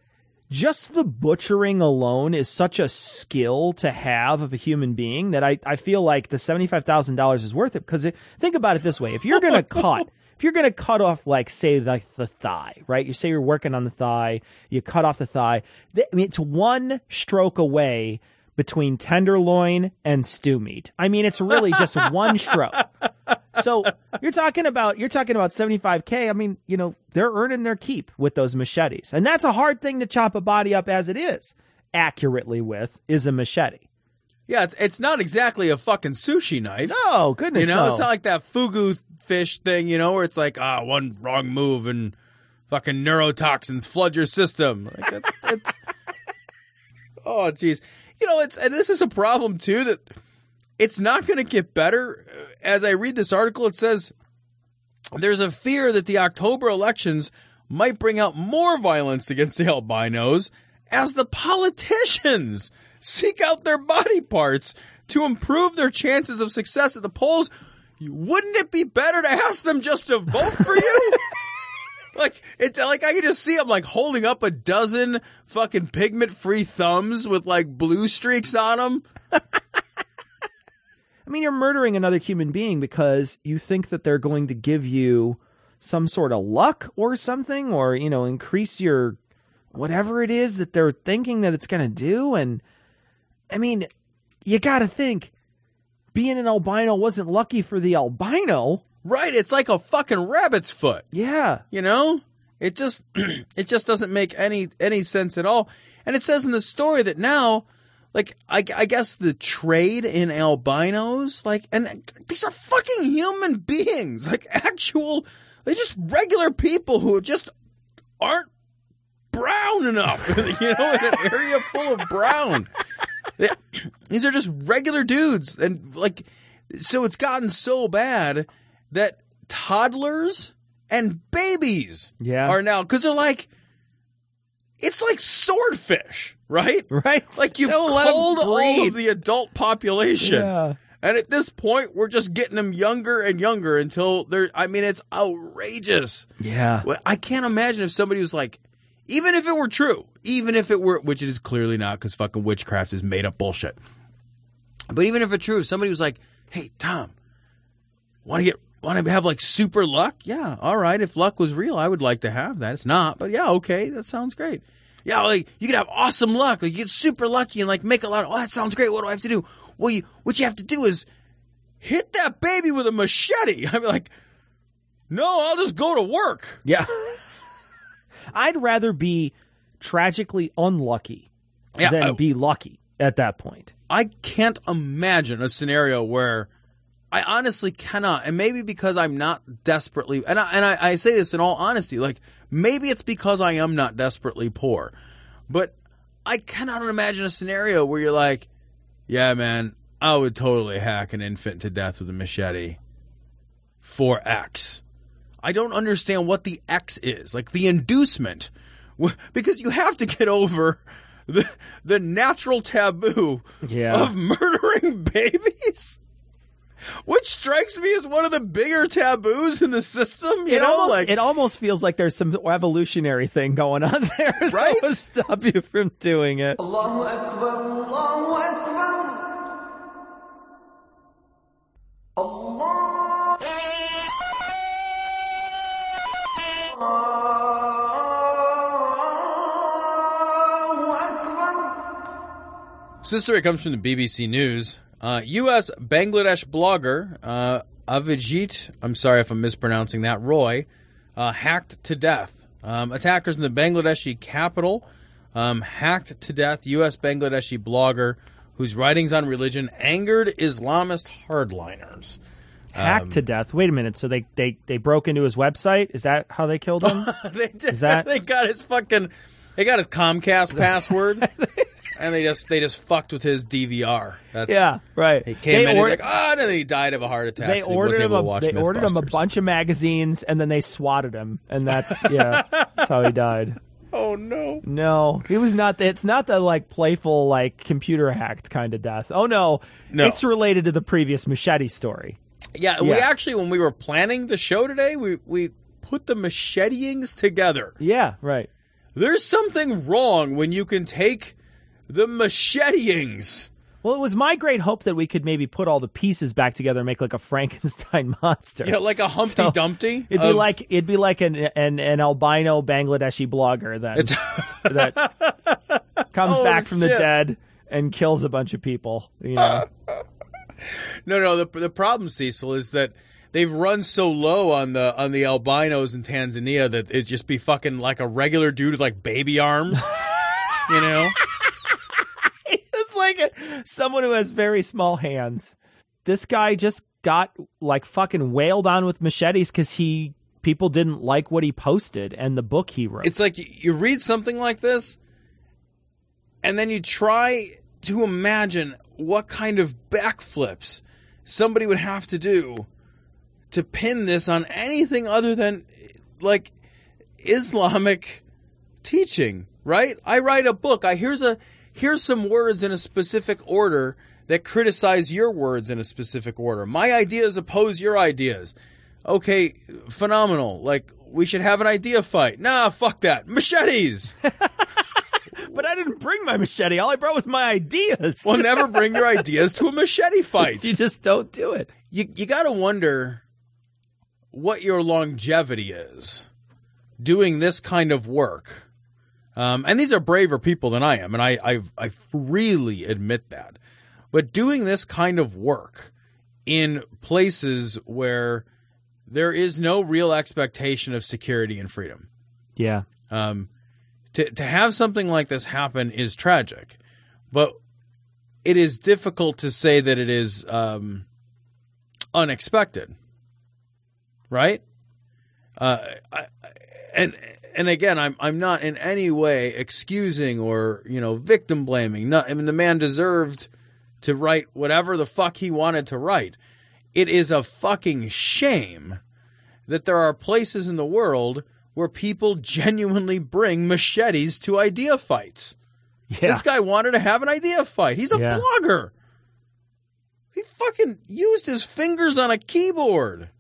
just the butchering alone is such a skill to have of a human being that I, I feel like the seventy five thousand dollars is worth it because think about it this way: if you're going to cut, if you're going to cut off, like, say, like the thigh, right? You say you're working on the thigh, you cut off the thigh. I mean, it's one stroke away between tenderloin and stew meat. I mean, it's really just one stroke. So you're talking about you're talking about 75k. I mean, you know, they're earning their keep with those machetes, and that's a hard thing to chop a body up as it is accurately with is a machete. Yeah, it's it's not exactly a fucking sushi knife. No, goodness, You know, no. it's not like that fugu fish thing, you know, where it's like, ah, one wrong move and fucking neurotoxins flood your system. Like, oh, jeez. You know, it's and this is a problem too that it's not going to get better. As I read this article, it says there's a fear that the October elections might bring out more violence against the albinos as the politicians seek out their body parts to improve their chances of success at the polls. Wouldn't it be better to ask them just to vote for you? like it's like I can just see them like holding up a dozen fucking pigment free thumbs with like blue streaks on them. I mean, you're murdering another human being because you think that they're going to give you some sort of luck or something, or, you know, increase your whatever it is that they're thinking that it's going to do. And I mean, you got to think being an albino wasn't lucky for the albino. Right, it's like a fucking rabbit's foot. Yeah. You know? It just it just doesn't make any any sense at all. And it says in the story that now like I, I guess the trade in albinos like and these are fucking human beings like actual they're just regular people who just aren't brown enough you know in an area full of brown They- these are just regular dudes and like so it's gotten so bad that toddlers and babies Yeah. are now because they're like it's like swordfish right right like you've Don't culled all of the adult population Yeah. and at this point we're just getting them younger and younger until they're i mean it's outrageous Yeah. I can't imagine if somebody was like, even if it were true, even if it were, which it is clearly not because fucking witchcraft is made up bullshit. But even if it's true, if somebody was like, hey, Tom, want to get, want to have like super luck? Yeah, all right. If luck was real, I would like to have that. It's not, but yeah, okay. That sounds great. Yeah, like you could have awesome luck. Like you get super lucky and like make a lot of, oh, that sounds great. What do I have to do? Well, you, what you have to do is hit that baby with a machete. I'm like, no, I'll just go to work. Yeah. I'd rather be tragically unlucky Yeah, than I- be lucky at that point. I can't imagine a scenario where I honestly cannot, and maybe because I'm not desperately, and I, and I, I say this in all honesty, like maybe it's because I am not desperately poor, but I cannot imagine a scenario where you're like, yeah, man, I would totally hack an infant to death with a machete for X. I don't understand what the X is, like the inducement, because you have to get over the the natural taboo Yeah. of murdering babies, which strikes me as one of the bigger taboos in the system. You it know, almost, like it almost feels like there's some evolutionary thing going on there that Right? would stop you from doing it. Allahu Akbar, Allahu Akbar, Allah. Sister, it comes from the BBC News. Uh, U.S. Bangladesh blogger uh, Avijit, I'm sorry if I'm mispronouncing that, Roy, uh, hacked to death. Um, attackers in the Bangladeshi capital um, hacked to death U.S. Bangladeshi blogger whose writings on religion angered Islamist hardliners. Hacked to death. Wait a minute. So they, they, they broke into his website? Is that how they killed him? they did, Is that- they got his fucking they got his Comcast password and they just they just fucked with his DVR. That's yeah, right. He came They in, he's like, ah, and then he died of a heart attack. they ordered him able a, to watch they ordered him a bunch of magazines and then they swatted him and that's yeah that's how he died Oh no. no he was not the, it's not the like playful like computer hacked kind of death oh no, No. it's related to the previous machete story Yeah, we actually when we were planning the show today, we we put the macheteings together. yeah right There's something wrong when you can take the macheteings Well, it was my great hope that we could maybe put all the pieces back together and make like a Frankenstein monster. Yeah, like a Humpty So, Dumpty. It'd be like it'd be like an an, an albino Bangladeshi blogger then that comes Oh, back from the dead and kills a bunch of people. You know, No, no. The the problem, Cecil, is that they've run so low on the on the albinos in Tanzania that it'd just be fucking like a regular dude with like baby arms. you know. Like someone who has very small hands. This guy just got like fucking wailed on with machetes because he people didn't like what he posted and the book he wrote. It's like you read something like this, and then you try to imagine what kind of backflips somebody would have to do to pin this on anything other than like Islamic teaching, right? I write a book. I here's a here's some words in a specific order that criticize your words in a specific order. My ideas oppose your ideas. Okay, phenomenal. Like we should have an idea fight. Nah, fuck that. Machetes. but I didn't bring my machete. All I brought was my ideas. well, never bring your ideas to a machete fight. you just don't do it. You you got to wonder what your longevity is doing this kind of work. Um, and these are braver people than I am, and I, I I freely admit that. But doing this kind of work in places where there is no real expectation of security and freedom, Yeah. um, to to have something like this happen is tragic, but it is difficult to say that it is um, unexpected, right? Uh, I, and and again, I'm I'm not in any way excusing or you know victim blaming. Not, I mean, the man deserved to write whatever the fuck he wanted to write. It is a fucking shame that there are places in the world where people genuinely bring machetes to idea fights. Yeah. This guy wanted to have an idea fight. He's a Yeah. blogger. He fucking used his fingers on a keyboard.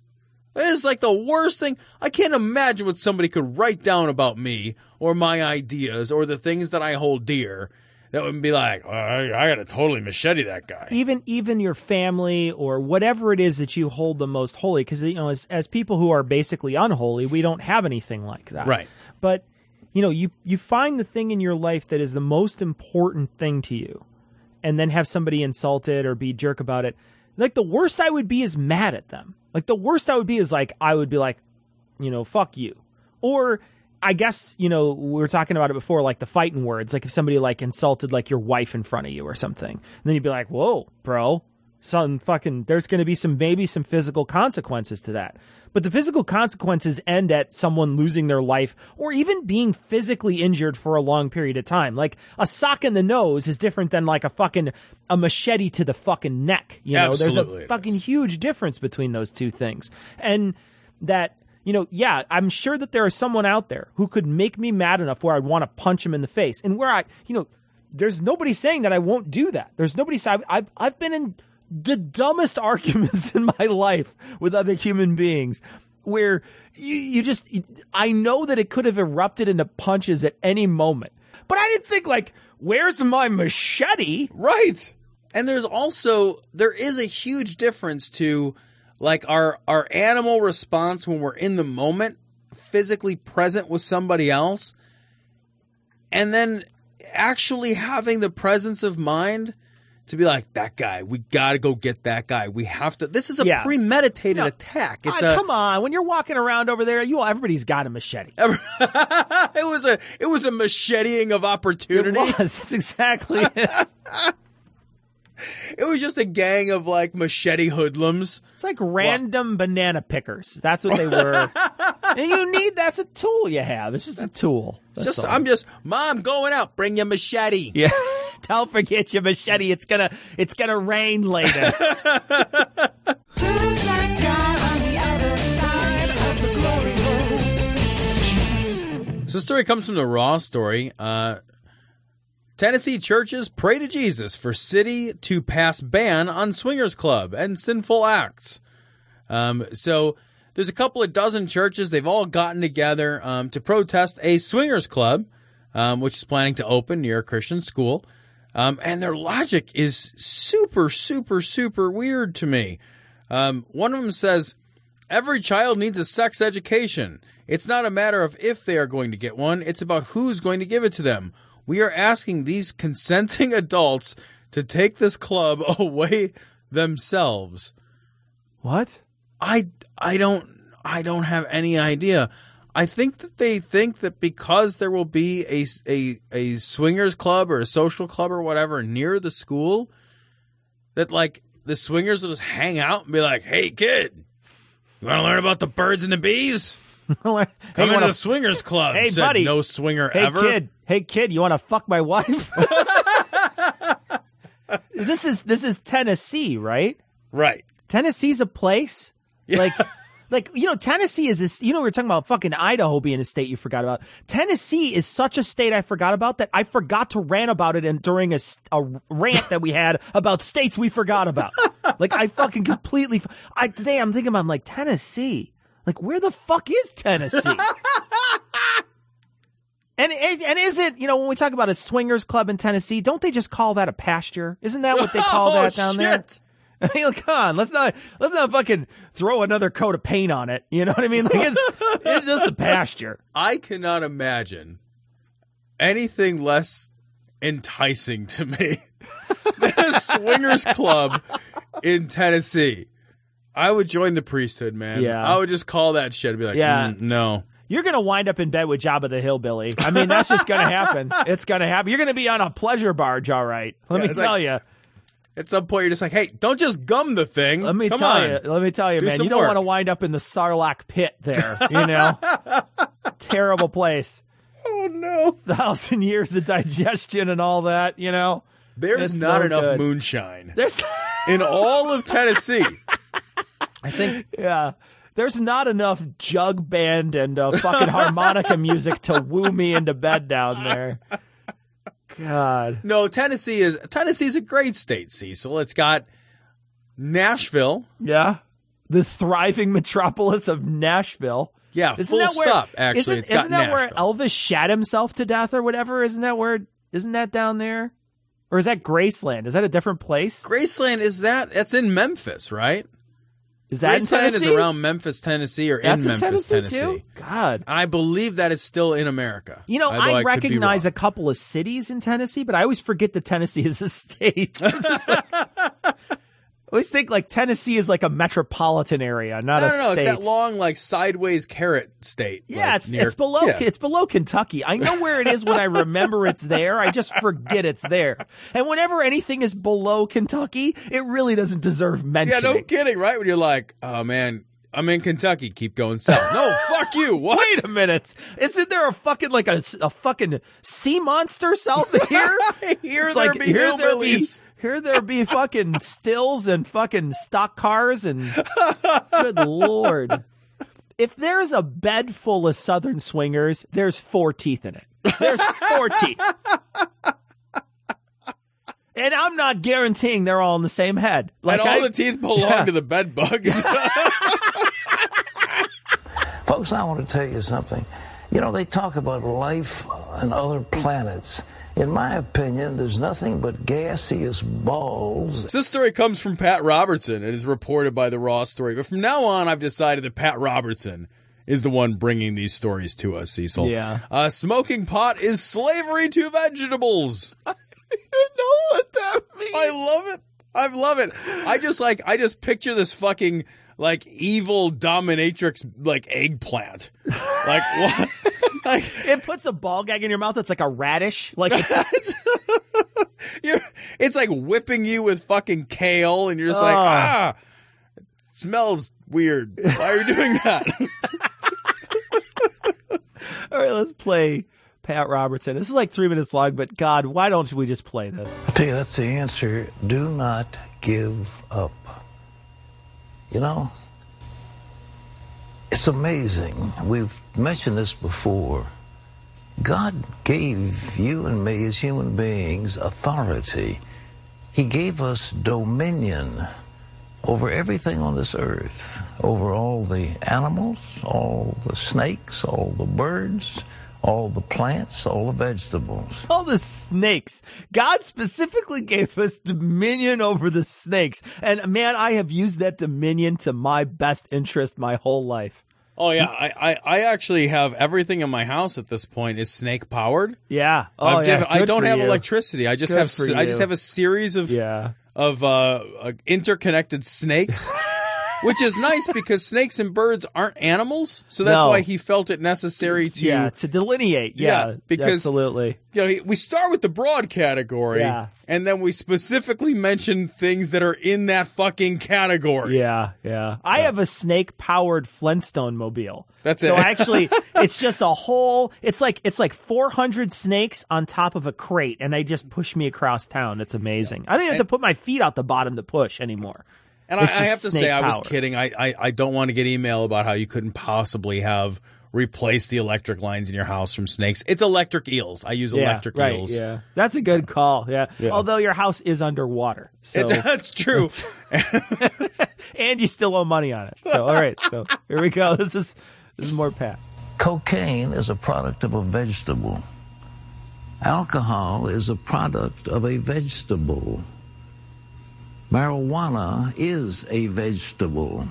That is like the worst thing. I can't imagine what somebody could write down about me or my ideas or the things that I hold dear that would be like, oh, I, I got to totally machete that guy. even even your family or whatever it is that you hold the most holy because you know as, as people who are basically unholy we don't have anything like that Right. but you know you you find the thing in your life that is the most important thing to you and then have somebody insult it or be jerk about it like the worst i would be is mad at them. Like the worst i would be is like i would be like you know fuck you. Or I guess, you know, we were talking about it before, like the fighting words. Like if somebody like insulted like your wife in front of you or something, and then you'd be like, "Whoa, bro, some fucking." There's going to be some maybe some physical consequences to that, but the physical consequences end at someone losing their life or even being physically injured for a long period of time. Like a sock in the nose is different than like a fucking a machete to the fucking neck. You know, Absolutely there's a fucking huge difference between those two things, and that you know, yeah, I'm sure that there is someone out there who could make me mad enough where I'd want to punch him in the face, and where I, you know, there's nobody saying that I won't do that. There's nobody saying I've I've been in the dumbest arguments in my life with other human beings where you, you just I know that it could have erupted into punches at any moment. But I didn't think like, where's my machete? Right. And there's also there is a huge difference to like our our animal response when we're in the moment, physically present with somebody else, and then actually having the presence of mind to be like that guy. We got to go get that guy. We have to. This is a Yeah. premeditated attack. It's a come on, when you're walking around over there, you everybody's got a machete. it was a it was a macheteing of opportunity. It was. That's exactly it. It was just a gang of like machete hoodlums. It's like random banana pickers. That's what they were. and you need that's a tool you have. It's just a tool. That's just all. I'm just mom going out. Bring your machete. Yeah. Don't forget your machete. It's gonna it's gonna rain later. Who's that guy on the other side of the glory hole? It's Jesus. So the story comes from the Raw story. Uh, Tennessee churches pray to Jesus for city to pass ban on swingers club and sinful acts. Um, so there's a couple of dozen churches. They've all gotten together um, to protest a swingers club, um, which is planning to open near a Christian school. Um, and their logic is super, super, super weird to me. Um, one of them says, Every child needs a sex education. It's not a matter of if they are going to get one, it's about who's going to give it to them. We are asking these consenting adults to take this club away themselves. What? I I don't I don't have any idea. I think that they think that because there will be a a a swingers club or a social club or whatever near the school that like the swingers will just hang out and be like, "Hey kid, you want to learn about the birds and the bees? Come Hey, into wanna- the swingers club." Hey, buddy. no swinger Hey, ever. kid. Hey, kid. You want to fuck my wife? this is this is Tennessee, right? Right. Tennessee's a place. Like, like you know, Tennessee is this. You know, we are talking about fucking Idaho being a state you forgot about. Tennessee is such a state I forgot about that I forgot to rant about it and during a rant that we had about states we forgot about. like I fucking completely. I today I'm thinking about I'm like Tennessee. Like where the fuck is Tennessee? And and is it you know when we talk about a swingers club in Tennessee, don't they just call that a pasture? Isn't that what they call Oh, that down there? shit. I mean, come on, let's not let's not fucking throw another coat of paint on it. You know what I mean? Like it's it's just a pasture. I cannot imagine anything less enticing to me than a swingers club in Tennessee. I would join the priesthood, man. Yeah. I would just call that shit and be like, Yeah. "Mm, no. You're gonna wind up in bed with Jabba the Hillbilly. I mean, that's just gonna happen. It's gonna happen. You're gonna be on a pleasure barge, all right. Let Yeah, me tell like- you. At some point, you're just like, hey, don't just gum the thing. Let me Come tell on. you. Let me tell you, Do man. You don't work. want to wind up in the Sarlacc pit there. You know, terrible place. Oh no! Thousand years of digestion and all that. You know, There's It's not no enough good. moonshine There's in all of Tennessee. I think Yeah. There's not enough jug band and uh, fucking harmonica music to woo me into bed down there. God. no. Tennessee is Tennessee's a great state, Cecil. It's got Nashville. Yeah. The thriving metropolis of Nashville. Yeah, Isn't full that where, stop. Actually, isn't, it's isn't that where Elvis shot himself to death or whatever? Isn't that where? Isn't that down there? Or is that Graceland? Is that a different place? Graceland is that? That's in Memphis, right? Is that Tennessee? is around Memphis, Tennessee, or That's in Memphis, Tennessee, Tennessee. too? God. I believe that is still in America. You know, although I recognize a couple of cities in Tennessee, but I always forget that Tennessee is a state. Like- I always think like Tennessee is like a metropolitan area, not No, a no, no. state. It's that long, like sideways carrot state. yeah, like, it's near- it's below Yeah. it's below Kentucky. I know where it is when I remember it's there. I just forget it's there. And whenever anything is below Kentucky, it really doesn't deserve mention. Yeah, no kidding, right? When you're like, oh man, I'm in Kentucky. Keep going south. No, fuck you. What? Wait a minute. Isn't there a fucking like a, a fucking sea monster south of here? Here It's there like, be here there be hillbillies. Here there be fucking stills and fucking stock cars and good lord. If there's a bed full of southern swingers, there's four teeth in it. There's four teeth. And I'm not guaranteeing they're all in the same head. Like and all I- the teeth belong Yeah. to the bed bugs. Folks, I want to tell you something. You know, they talk about life on other planets. In my opinion, there's nothing but gaseous balls. So this story comes from Pat Robertson and is reported by the Raw Story. But from now on, I've decided that Pat Robertson is the one bringing these stories to us, Cecil. Yeah. Uh, smoking pot is slavery to vegetables. I know what that means. I love it. I love it. I just like I just picture this fucking like evil dominatrix like eggplant. Like what? like It puts a ball gag in your mouth that's like a radish. Like it's it's like whipping you with fucking kale and you're just like, ah it smells weird. Why are you doing that? All right, let's play Pat Robertson. This is like three minutes long, but God, why don't we just play this? I tell you, that's the answer. Do not give up. You know, it's amazing. We've mentioned this before. God gave you and me as human beings authority. He gave us dominion over everything on this earth, over all the animals, all the snakes, all the birds, all the plants, all the vegetables. All the snakes. God specifically gave us dominion over the snakes. And man, I have used that dominion to my best interest my whole life. Oh yeah, I, I, I actually have everything in my house at this point is snake powered. Yeah. Oh, I've yeah. given- I don't for have you. electricity. I just Good have for s- I just have a series of yeah of uh, uh, interconnected snakes. Which is nice because snakes and birds aren't animals, so that's No. why he felt it necessary to yeah, to delineate. Yeah, because absolutely. you know, we start with the broad category, Yeah. and then we specifically mention things that are in that fucking category. Yeah, yeah. I have a snake powered Flintstone mobile. That's so it. actually it's just a whole it's like it's like 400 snakes on top of a crate and they just push me across town. It's amazing. I don't even have to put my feet out the bottom to push anymore. And I, I have to say, snake I was kidding. I, I, I don't want to get email about how you couldn't possibly have replaced the electric lines in your house from snakes. It's electric eels. I use Yeah, electric right, eels. Yeah. That's a good call. Yeah. Yeah. Although your house is underwater. So It- that's true. and you still owe money on it. So all right. So here we go. This is this is more Pat. Cocaine is a product of a vegetable. Alcohol is a product of a vegetable. Marijuana is a vegetable.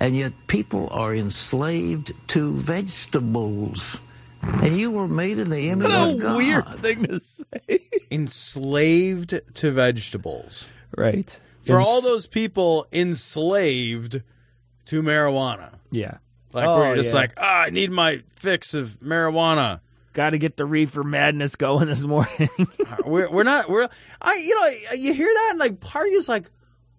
And yet people are enslaved to vegetables. And you were made in the image What a of God. A weird thing to say. Enslaved to vegetables. Right. For Ens- all those people enslaved to marijuana. Yeah. Like Oh, where you're just yeah. like, ah, I need my fix of marijuana. Got to get the reefer madness going this morning. we're, we're not we're I you know you hear that like part of you's like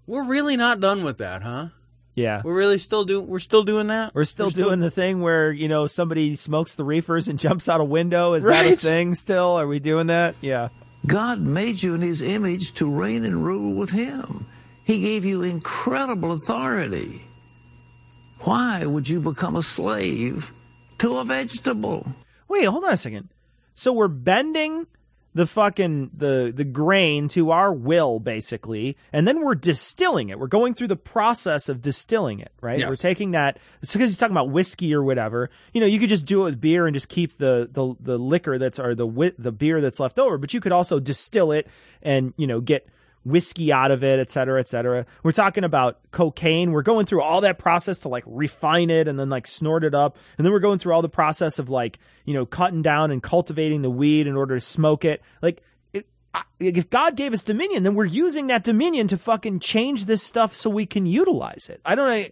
we're really not done with that, huh? yeah. We're really still doing we're still doing that. We're still doing the thing where, you know, somebody smokes the reefers and jumps out a window. Is that a thing still? Are we doing that? Yeah. God made you in his image to reign and rule with him. He gave you incredible authority. Why would you become a slave to a vegetable? Wait, hold on a second. So we're bending the fucking the the grain to our will basically and then we're distilling it we're going through the process of distilling it right Yes. we're taking that because he's talking about whiskey or whatever you know you could just do it with beer and just keep the the, the liquor that's or the the beer that's left over but you could also distill it and you know get whiskey out of it, et cetera, et cetera. We're talking about cocaine. We're going through all that process to like refine it and then like snort it up. And then we're going through all the process of like, you know, cutting down and cultivating the weed in order to smoke it. Like, it, if God gave us dominion, then we're using that dominion to fucking change this stuff so we can utilize it. I don't know.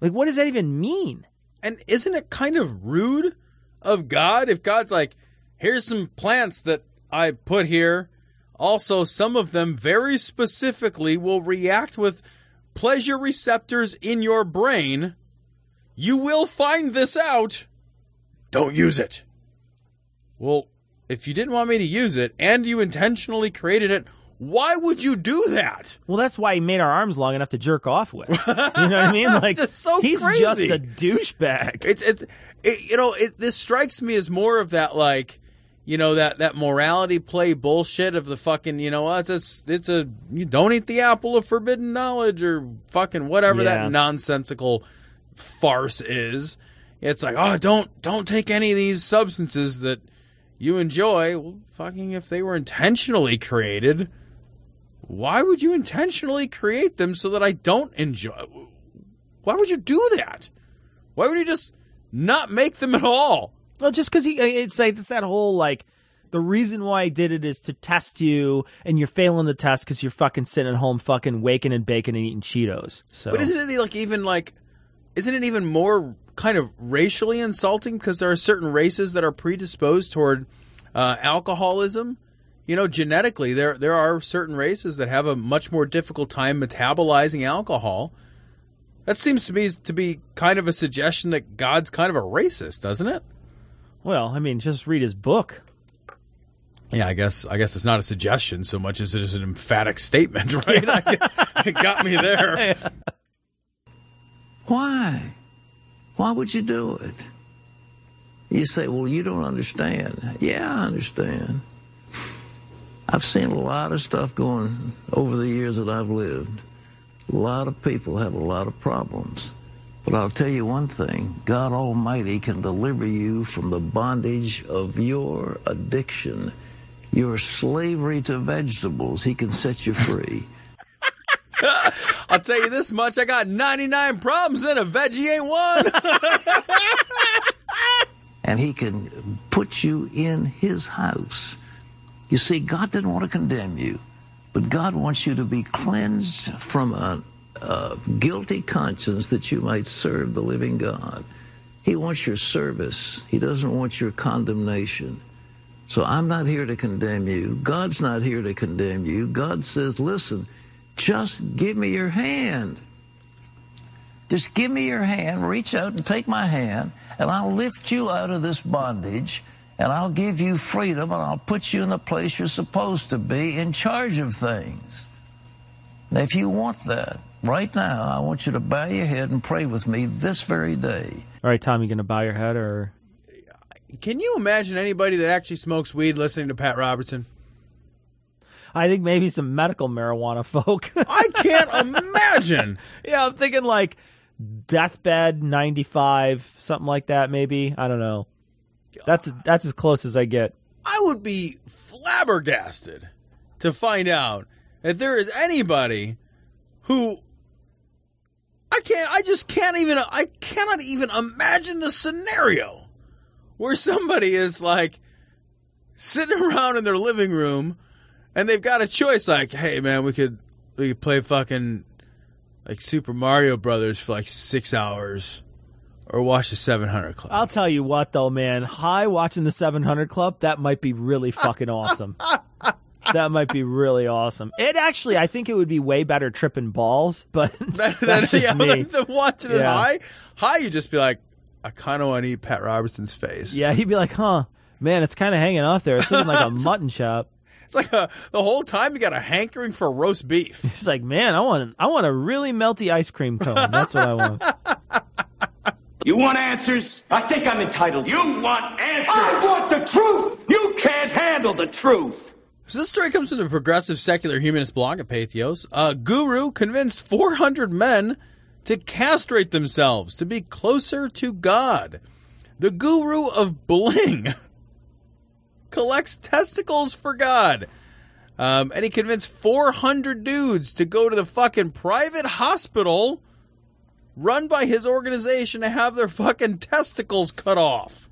Like, what does that even mean? And isn't it kind of rude of God if God's like, here's some plants that I put here. Also, some of them very specifically will react with pleasure receptors in your brain. You will find this out. Don't use it. Well, if you didn't want me to use it and you intentionally created it, why would you do that? Well, that's why he made our arms long enough to jerk off with. You know what I mean? Like, so he's crazy. just a douchebag. It's it's it, you know it, this strikes me as more of that like you know that that morality play bullshit of the fucking you know it's a it's a you don't eat the apple of forbidden knowledge or fucking whatever Yeah. that nonsensical farce is. It's like oh don't don't take any of these substances that you enjoy. Well, fucking if they were intentionally created, why would you intentionally create them so that I don't enjoy? Why would you do that? Why would you just not make them at all? Well, just because he, it's like it's that whole like the reason why I did it is to test you, and you're failing the test because you're fucking sitting at home, fucking waking and baking and eating Cheetos. So, But isn't it like even like, isn't it even more kind of racially insulting because there are certain races that are predisposed toward uh, alcoholism? You know, genetically, there there are certain races that have a much more difficult time metabolizing alcohol. That seems to me to be kind of a suggestion that God's kind of a racist, doesn't it? Well, I mean, just read his book. Yeah, I guess I guess it's not a suggestion so much as it is an emphatic statement, right? I- it got me there. Why? Why would you do it? You say, well, you don't understand. Yeah, I understand. I've seen a lot of stuff going over the years that I've lived. A lot of people have a lot of problems. But I'll tell you one thing God Almighty can deliver you from the bondage of your addiction, your slavery to vegetables. He can set you free. I'll tell you this much: I got 99 problems and a veggie ain't one. and he can put you in his house. You see, God didn't want to condemn you, but God wants you to be cleansed from a, a guilty conscience that you might serve the living God. He wants your service. He doesn't want your condemnation. So I'm not here to condemn you. God's not here to condemn you. God says, listen, just give me your hand. Just give me your hand, reach out and take my hand, and I'll lift you out of this bondage, and I'll give you freedom, and I'll put you in the place you're supposed to be in charge of things. Now, if you want that, right now, I want you to bow your head and pray with me this very day. All right, Tom, you going to bow your head or? Can you imagine anybody that actually smokes weed listening to Pat Robertson? I think maybe some medical marijuana folk. I can't imagine. yeah, I'm thinking like deathbed 95, something like that. Maybe I don't know. That's that's as close as I get. I would be flabbergasted to find out that there is anybody who I can't I just can't even I cannot even imagine the scenario where somebody is like sitting around in their living room and they've got a choice like, hey man, we could we could play fucking like Super Mario Brothers for like six hours, or watch the Seven Hundred Club. I'll tell you what though, man. Hi, watching the 700 Club. That might be really fucking awesome. that might be really awesome. It actually, I think it would be way better tripping balls, but that's just yeah, me. the watching it Yeah. high, high, you just be like, I kind of want to eat Pat Robertson's face. Yeah, he'd be like, "Huh, man, it's kind of hanging off there. It's looking like a mutton chop." It's like a, the whole time you got a hankering for roast beef. It's like, "Man, I want, I want a really melty ice cream cone. That's what I want." You want answers? I think I'm entitled. You want answers? I want the truth! You can't handle the truth! So this story comes from the progressive secular humanist blog at Patheos. A guru convinced 400 men to castrate themselves to be closer to God. The guru of bling collects testicles for God. Um, and he convinced 400 dudes to go to the fucking private hospital run by his organization to have their fucking testicles cut off.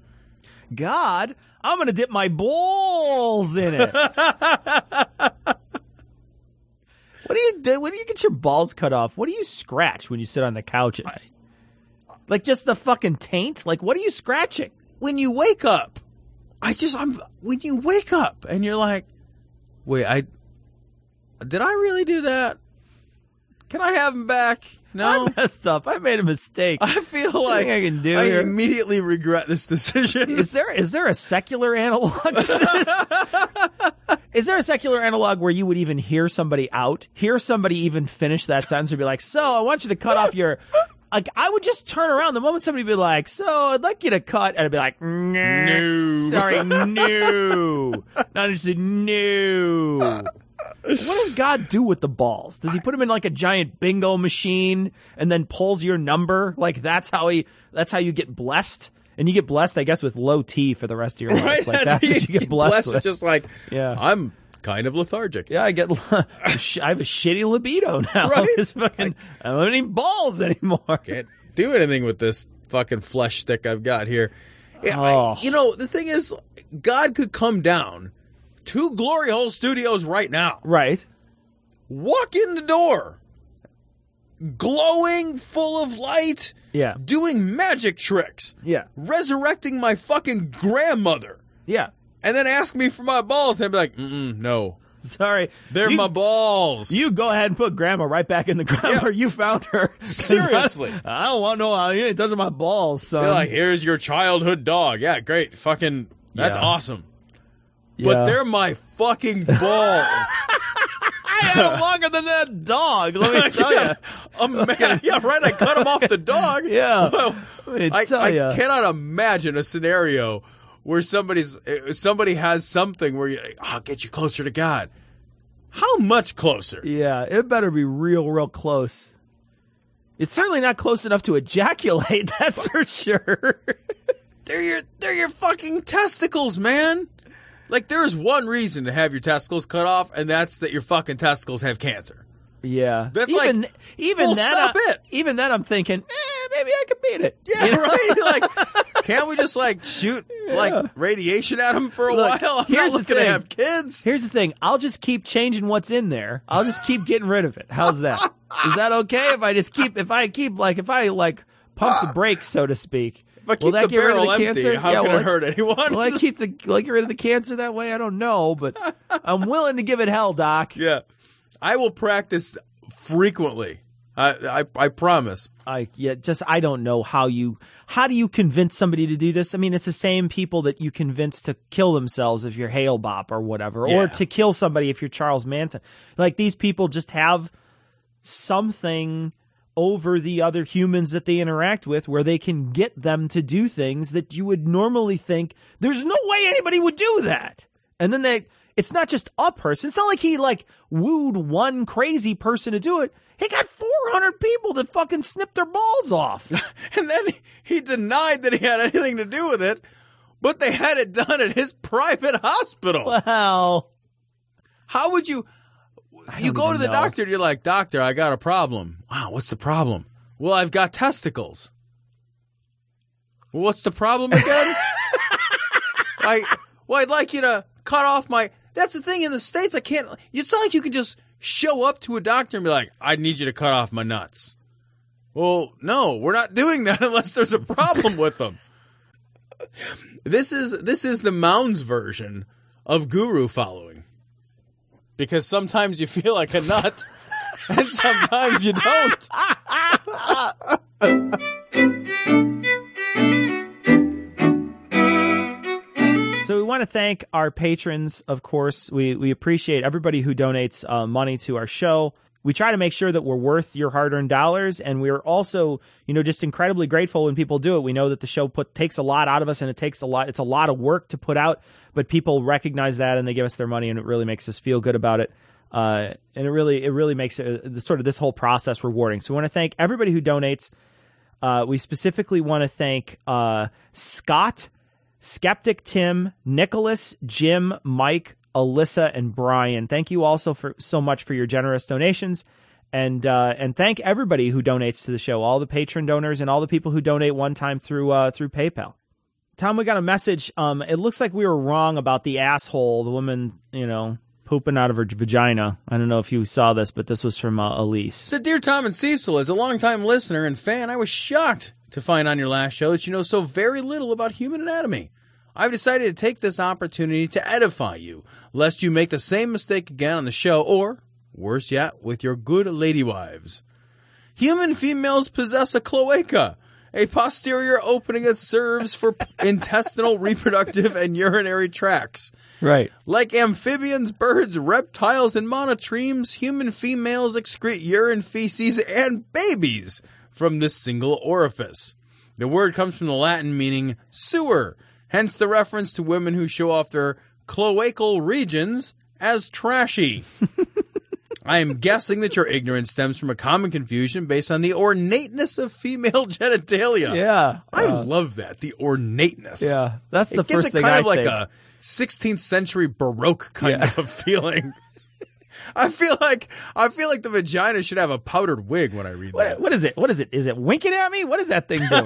God, I'm gonna dip my balls in it. what do you do when do you get your balls cut off? What do you scratch when you sit on the couch at night? Like just the fucking taint? Like what are you scratching? When you wake up, I just I'm when you wake up and you're like, wait, I did I really do that? Can I have him back? No, I messed up. I made a mistake. I feel like I can do I here. immediately regret this decision. Is there is there a secular analog to this? is there a secular analog where you would even hear somebody out, hear somebody even finish that sentence, and be like, "So I want you to cut off your." Like I would just turn around the moment somebody would be like, "So I'd like you to cut," and I'd be like, "No, sorry, no, not interested, no." What does God do with the balls? Does he put them in like a giant bingo machine and then pulls your number? Like that's how he that's how you get blessed? And you get blessed, I guess, with low T for the rest of your life. Right? Like that's what you get blessed, with. Just like, Yeah. I'm kind of lethargic. Yeah, I get. I have a shitty libido now. Right? Fucking, I don't have any balls anymore. Can't do anything with this fucking flesh stick I've got here. Yeah, I- Oh. you know, the thing is, God could come down to Glory Hole Studios right now. Right. Walk in the door, glowing, full of light, Yeah. doing magic tricks, Yeah. resurrecting my fucking grandmother, Yeah. and then ask me for my balls. And I'd be like, Mm-mm, no, Sorry. they're You- my balls. You go ahead and put grandma right back in the ground where you found her. Seriously. I, I don't want no. Ain't touching my balls, So like, here's your childhood dog. Yeah, great. Fucking, that's Yeah. awesome. Yeah. But they're my fucking balls. I had them longer than that dog. Let me tell yeah, you. ima- yeah, right. I cut him off the dog. Yeah. Well, I, I ya. cannot imagine a scenario where somebody's uh, somebody has something where you, I'll get you closer to God. How much closer? Yeah, it better be real, real close. It's certainly not close enough to ejaculate. That's for sure. They're your they're your fucking testicles, man. Like there's one reason to have your testicles cut off, and that's that your fucking testicles have cancer. Yeah, That's even like even that. stop I- it. Even then, I'm thinking, eh, maybe I could beat it. Yeah, You know? right. Like, can't we just like shoot like radiation at them for a Look, while? I'm here's the looking to thing. have kids. Here's the thing. I'll just keep changing what's in there. I'll just keep getting rid of it. How's that? Is that okay if I just keep if I keep like if I like pump the brakes, so to speak? If I will that the get rid of barrel the empty, cancer? how yeah, can it I- hurt anyone? Will I keep the will I get rid of the cancer that way? I don't know, but I'm willing to give it hell, Doc. Yeah, I will practice frequently. I I, I promise. I yeah, just I don't know how you how do you convince somebody to do this? I mean, it's the same people that you convince to kill themselves if you're Hale Bopp or whatever, Yeah. or to kill somebody if you're Charles Manson. Like these people just have something over the other humans that they interact with where they can get them to do things that you would normally think there's no way anybody would do that. And then they it's not just a person. It's not like he like wooed one crazy person to do it. He got 400 people to fucking snip their balls off. And then he denied that he had anything to do with it, but they had it done at his private hospital. Well, how would you? You go to the know. doctor and you're like, Doctor, I got a problem. Wow, what's the problem? Well, I've got testicles. Well, what's the problem again? I, well, I'd like you to cut off my. That's the thing in the States. I can't. It's not like you can just show up to a doctor and be like, I need you to cut off my nuts. Well, no, we're not doing that unless there's a problem with them. This is this is the Mounds version of guru following. Because sometimes you feel like a nut and sometimes you don't. So we want to thank our patrons, of course. We we appreciate everybody who donates uh, money to our show. We try to make sure that we're worth your hard-earned dollars, and we're also, you know, just incredibly grateful when people do it. We know that the show put takes a lot out of us, and it takes a lot. It's a lot of work to put out, but people recognize that and they give us their money, and it really makes us feel good about it. Uh, and it really, it really makes it, the sort of this whole process rewarding. So we want to thank everybody who donates. Uh, we specifically want to thank uh, Scott, Skeptic Tim, Nicholas, Jim, Mike, Alyssa, and Brian. Thank you also for so much for your generous donations. And uh, and thank everybody who donates to the show, all the patron donors and all the people who donate one time through uh, through PayPal. Tom, we got a message. Um, it looks like we were wrong about the asshole, the woman, you know, pooping out of her vagina. I don't know if you saw this, but this was from uh, Elise. So, dear Tom and Cecil, as a longtime listener and fan, I was shocked to find on your last show that you know so very little about human anatomy. I've decided to take this opportunity to edify you, lest you make the same mistake again on the show, or, worse yet, with your good lady wives. Human females possess a cloaca, a posterior opening that serves for intestinal, reproductive, and urinary tracts. Right. Like amphibians, birds, reptiles, and monotremes, human females excrete urine, feces, and babies from this single orifice. The word comes from the Latin meaning sewer, hence the reference to women who show off their cloacal regions as trashy. I am guessing that your ignorance stems from a common confusion based on the ornateness of female genitalia. Yeah. I Uh, love that, the ornateness. Yeah, that's the it gives first it thing kind I of like think. a 16th century baroque kind Yeah. of feeling. I feel like I feel like the vagina should have a powdered wig when I read What, that. what is it? What is it? Is it winking at me? What is that thing doing?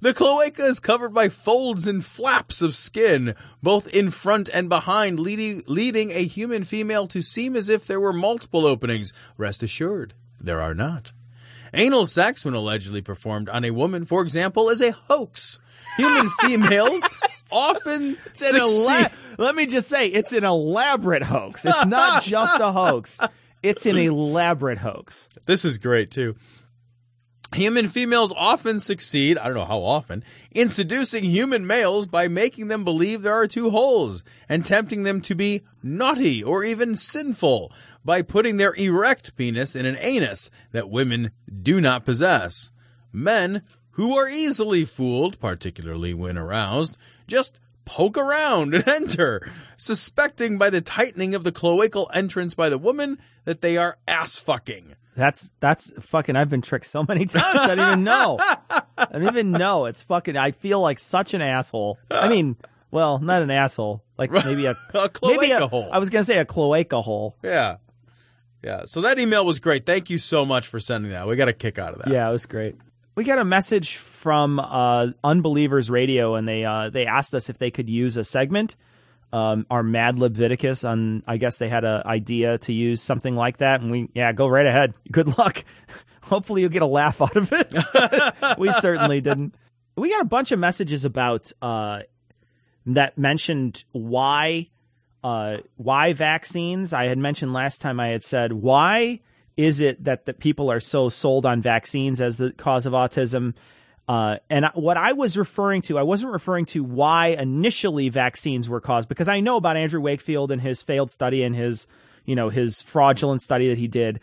The cloaca is covered by folds and flaps of skin, both in front and behind, leading, leading a human female to seem as if there were multiple openings. Rest assured, there are not. Anal sex, when allegedly performed on a woman, for example, is a hoax. Human females often ela- Let me just say, it's an elaborate hoax. It's not just a hoax. It's an elaborate hoax. This is great too. Human females often succeed, I don't know how often, in seducing human males by making them believe there are two holes and tempting them to be naughty or even sinful by putting their erect penis in an anus that women do not possess. Men who are easily fooled, particularly when aroused, just poke around and enter, suspecting by the tightening of the cloacal entrance by the woman that they are ass fucking. That's that's fucking. I've been tricked so many times. I don't even know. I don't even know. It's fucking. I feel like such an asshole. I mean, well, not an asshole. Like maybe a, A maybe cloaca a, hole. I was gonna say a cloaca hole. Yeah. Yeah. So that email was great. Thank you so much for sending that. We got a kick out of that. Yeah, it was great. We got a message from uh, Unbelievers Radio, and they uh, they asked us if they could use a segment. Um, our Mad Leviticus on, I guess they had an idea to use something like that, and we yeah, go right ahead. Good luck. Hopefully, you'll get a laugh out of it. we certainly didn't. We got a bunch of messages about uh, that mentioned why uh, why vaccines. I had mentioned last time I had said why is it that the people are so sold on vaccines as the cause of autism? Uh, and what I was referring to, I wasn't referring to why initially vaccines were caused because I know about Andrew Wakefield and his failed study and his, you know, his fraudulent study that he did.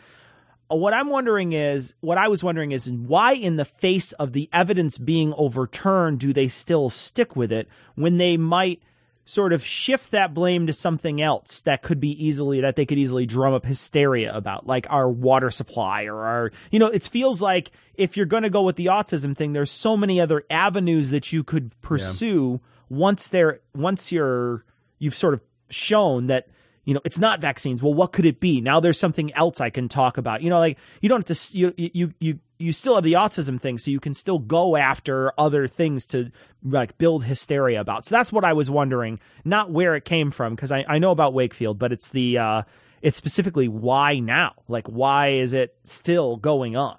What I'm wondering is, what I was wondering is, why in the face of the evidence being overturned, do they still stick with it when they might sort of shift that blame to something else that could be easily that they could easily drum up hysteria about like our water supply or our you know it feels like if you're going to go with the autism thing there's so many other avenues that you could pursue once they're once you're you've sort of shown that you know it's not vaccines. Well what could it be? Now there's something else i can talk about. You know like you don't have to you you you you still have the autism thing so you can still go after other things to like build hysteria about. So that's what i was wondering not where it came from because I, I know about wakefield but it's the uh it's specifically why now? Like why is it still going on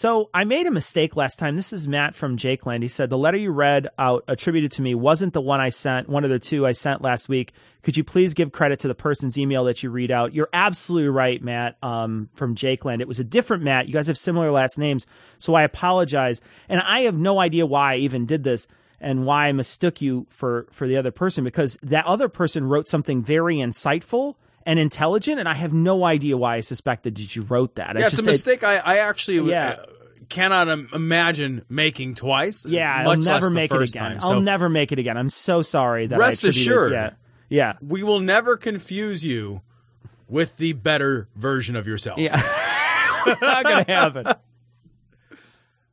so I made a mistake last time. This is Matt from Jakeland. He said the letter you read out attributed to me wasn't the one I sent, one of the two I sent last week. Could you please give credit to the person's email that you read out? You're absolutely right, Matt, um, from Jakeland. It was a different Matt. You guys have similar last names, so I apologize. And I have no idea why I even did this and why I mistook you for for the other person because that other person wrote something very insightful and intelligent, and I have no idea why I suspected that you wrote that. I Yeah, it's just- a mistake I, I actually Yeah. uh, cannot imagine making twice. Yeah, I'll never make it again. time. I'll never make it again. I'm so sorry that I rest assured, Yeah, yeah, we will never confuse you with the better version of yourself. yeah. Not gonna happen.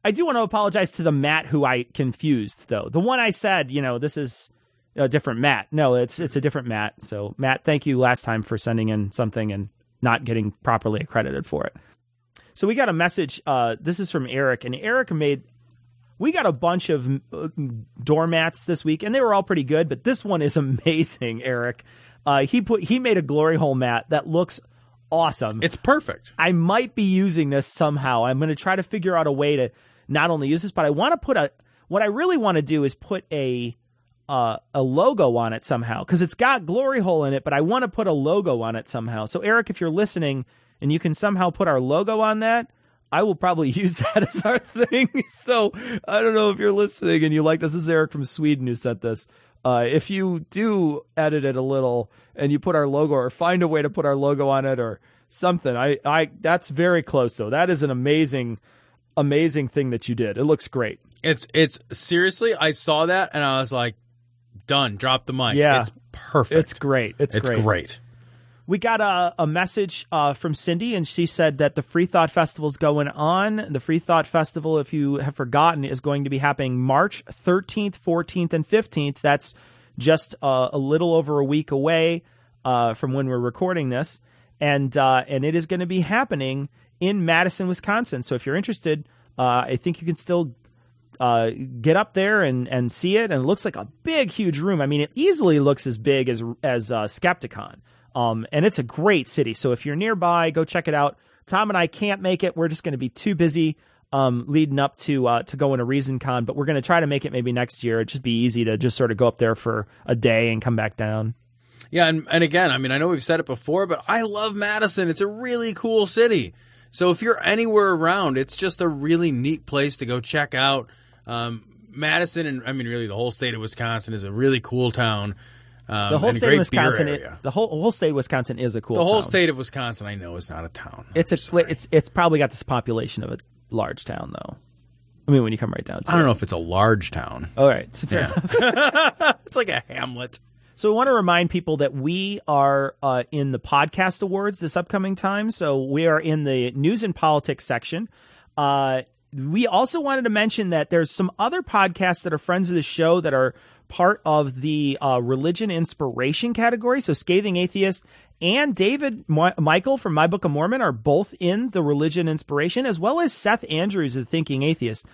I do want to apologize to the Matt who I confused, though. The one I said, you know, this is a different Matt. No, it's it's a different Matt. So, Matt, thank you last time for sending in something and not getting properly accredited for it. So we got a message. Uh, this is from Eric, and Eric made. We got a bunch of uh, doormats this week, and they were all pretty good. But this one is amazing, Eric. Uh, he put he made a glory hole mat that looks awesome. It's perfect. I might be using this somehow. I'm going to try to figure out a way to not only use this, but I want to put a. What I really want to do is put a uh, a logo on it somehow because it's got glory hole in it, but I want to put a logo on it somehow. So Eric, if you're listening and you can somehow put our logo on that, I will probably use that as our thing. So I don't know if you're listening and you like this. This is Eric from Sweden who sent this. Uh, if you do edit it a little and you put our logo or find a way to put our logo on it or something, I, I that's very close though. That is an amazing, amazing thing that you did. It looks great. It's it's seriously. I saw that and I was like, done. Drop the mic. Yeah. it's perfect. It's great. It's, It's great. great. We got a, a message uh, from Cindy, and she said that the Free Thought Festival is going on. The Free Thought Festival, if you have forgotten, is going to be happening March 13th, 14th, and 15th. That's just uh, a little over a week away uh, from when we're recording this, and uh, and it is going to be happening in Madison, Wisconsin. So if you're interested, uh, I think you can still uh, get up there and, and see it. And it looks like a big, huge room. I mean, it easily looks as big as as uh, Skepticon. Um, and it's a great city. So if you're nearby, go check it out. Tom and I can't make it. We're just going to be too busy um, leading up to uh, to going to ReasonCon. But we're going to try to make it maybe next year. It'd just be easy to just sort of go up there for a day and come back down. Yeah, and, and again, I mean, I know we've said it before, but I love Madison. It's a really cool city. So if you're anywhere around, it's just a really neat place to go check out. Um, Madison, and I mean, really, the whole state of Wisconsin is a really cool town. Um, the whole state of Wisconsin, it- the whole whole state of Wisconsin is a cool. the whole town. state of Wisconsin, I know, is not a town. It's a it's it's probably got this population of a large town though. I mean, when you come right down to I don't it. know if it's a large town. All right. So fair Yeah. it's like a hamlet. So we want to remind people that we are uh, in the podcast awards this upcoming time. So we are in the news and politics section. Uh, we also wanted to mention that there's some other podcasts that are friends of the show that are part of the uh, religion inspiration category. So Scathing Atheist and David Mi- Michael from My Book of Mormon are both in the religion inspiration, as well as Seth Andrews, the Thinking Atheist.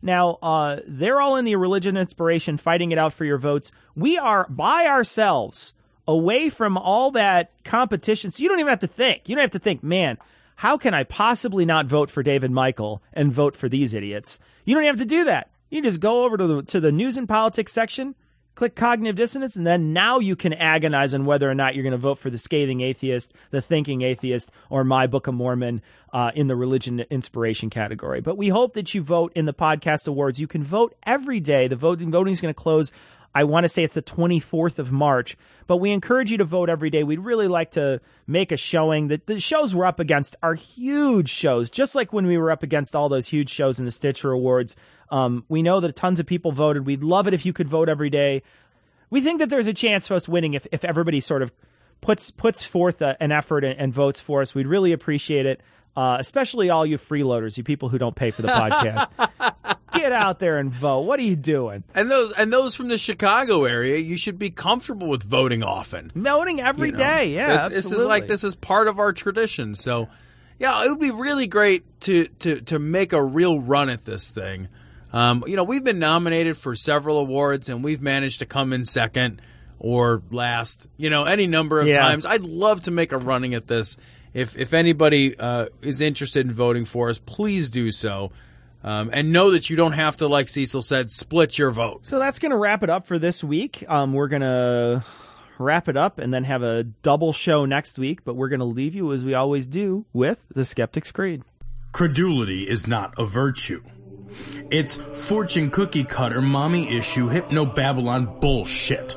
Now, uh, they're all in the religion inspiration, fighting it out for your votes. We are by ourselves, away from all that competition. So you don't even have to think. You don't have to think, man, how can I possibly not vote for David Michael and vote for these idiots? You don't have to do that. You just go over to the to the news and politics section, click cognitive dissonance, and then now you can agonize on whether or not you're going to vote for the scathing atheist, the thinking atheist, or my Book of Mormon uh, in the religion inspiration category. But we hope that you vote in the podcast awards. You can vote every day. The voting voting is going to close. I want to say it's the 24th of March, but we encourage you to vote every day. We'd really like to make a showing that the shows we're up against are huge shows, just like when we were up against all those huge shows in the Stitcher Awards. Um, we know that tons of people voted. We'd love it if you could vote every day. We think that there's a chance for us winning if, if everybody sort of puts puts forth a, an effort and, and votes for us. We'd really appreciate it, uh, especially all you freeloaders, you people who don't pay for the podcast. Get out there and vote. What are you doing? And those and those from the Chicago area, you should be comfortable with voting often. Voting every every day, day. yeah. this is like this is part of our tradition. So, yeah, it would be really great to to to make a real run at this thing. Um, you know, we've been nominated for several awards, and we've managed to come in second or last. You know, any number of Yeah. times. I'd love to make a running at this. If if anybody uh, is interested in voting for us, please do so. Um, and know that you don't have to, like Cecil said, split your vote. So that's going to wrap it up for this week. Um, we're going to wrap it up and then have a double show next week, but we're going to leave you as we always do with the Skeptic's Creed. Credulity is not a virtue. It's fortune cookie cutter, mommy issue, hypno Babylon bullshit.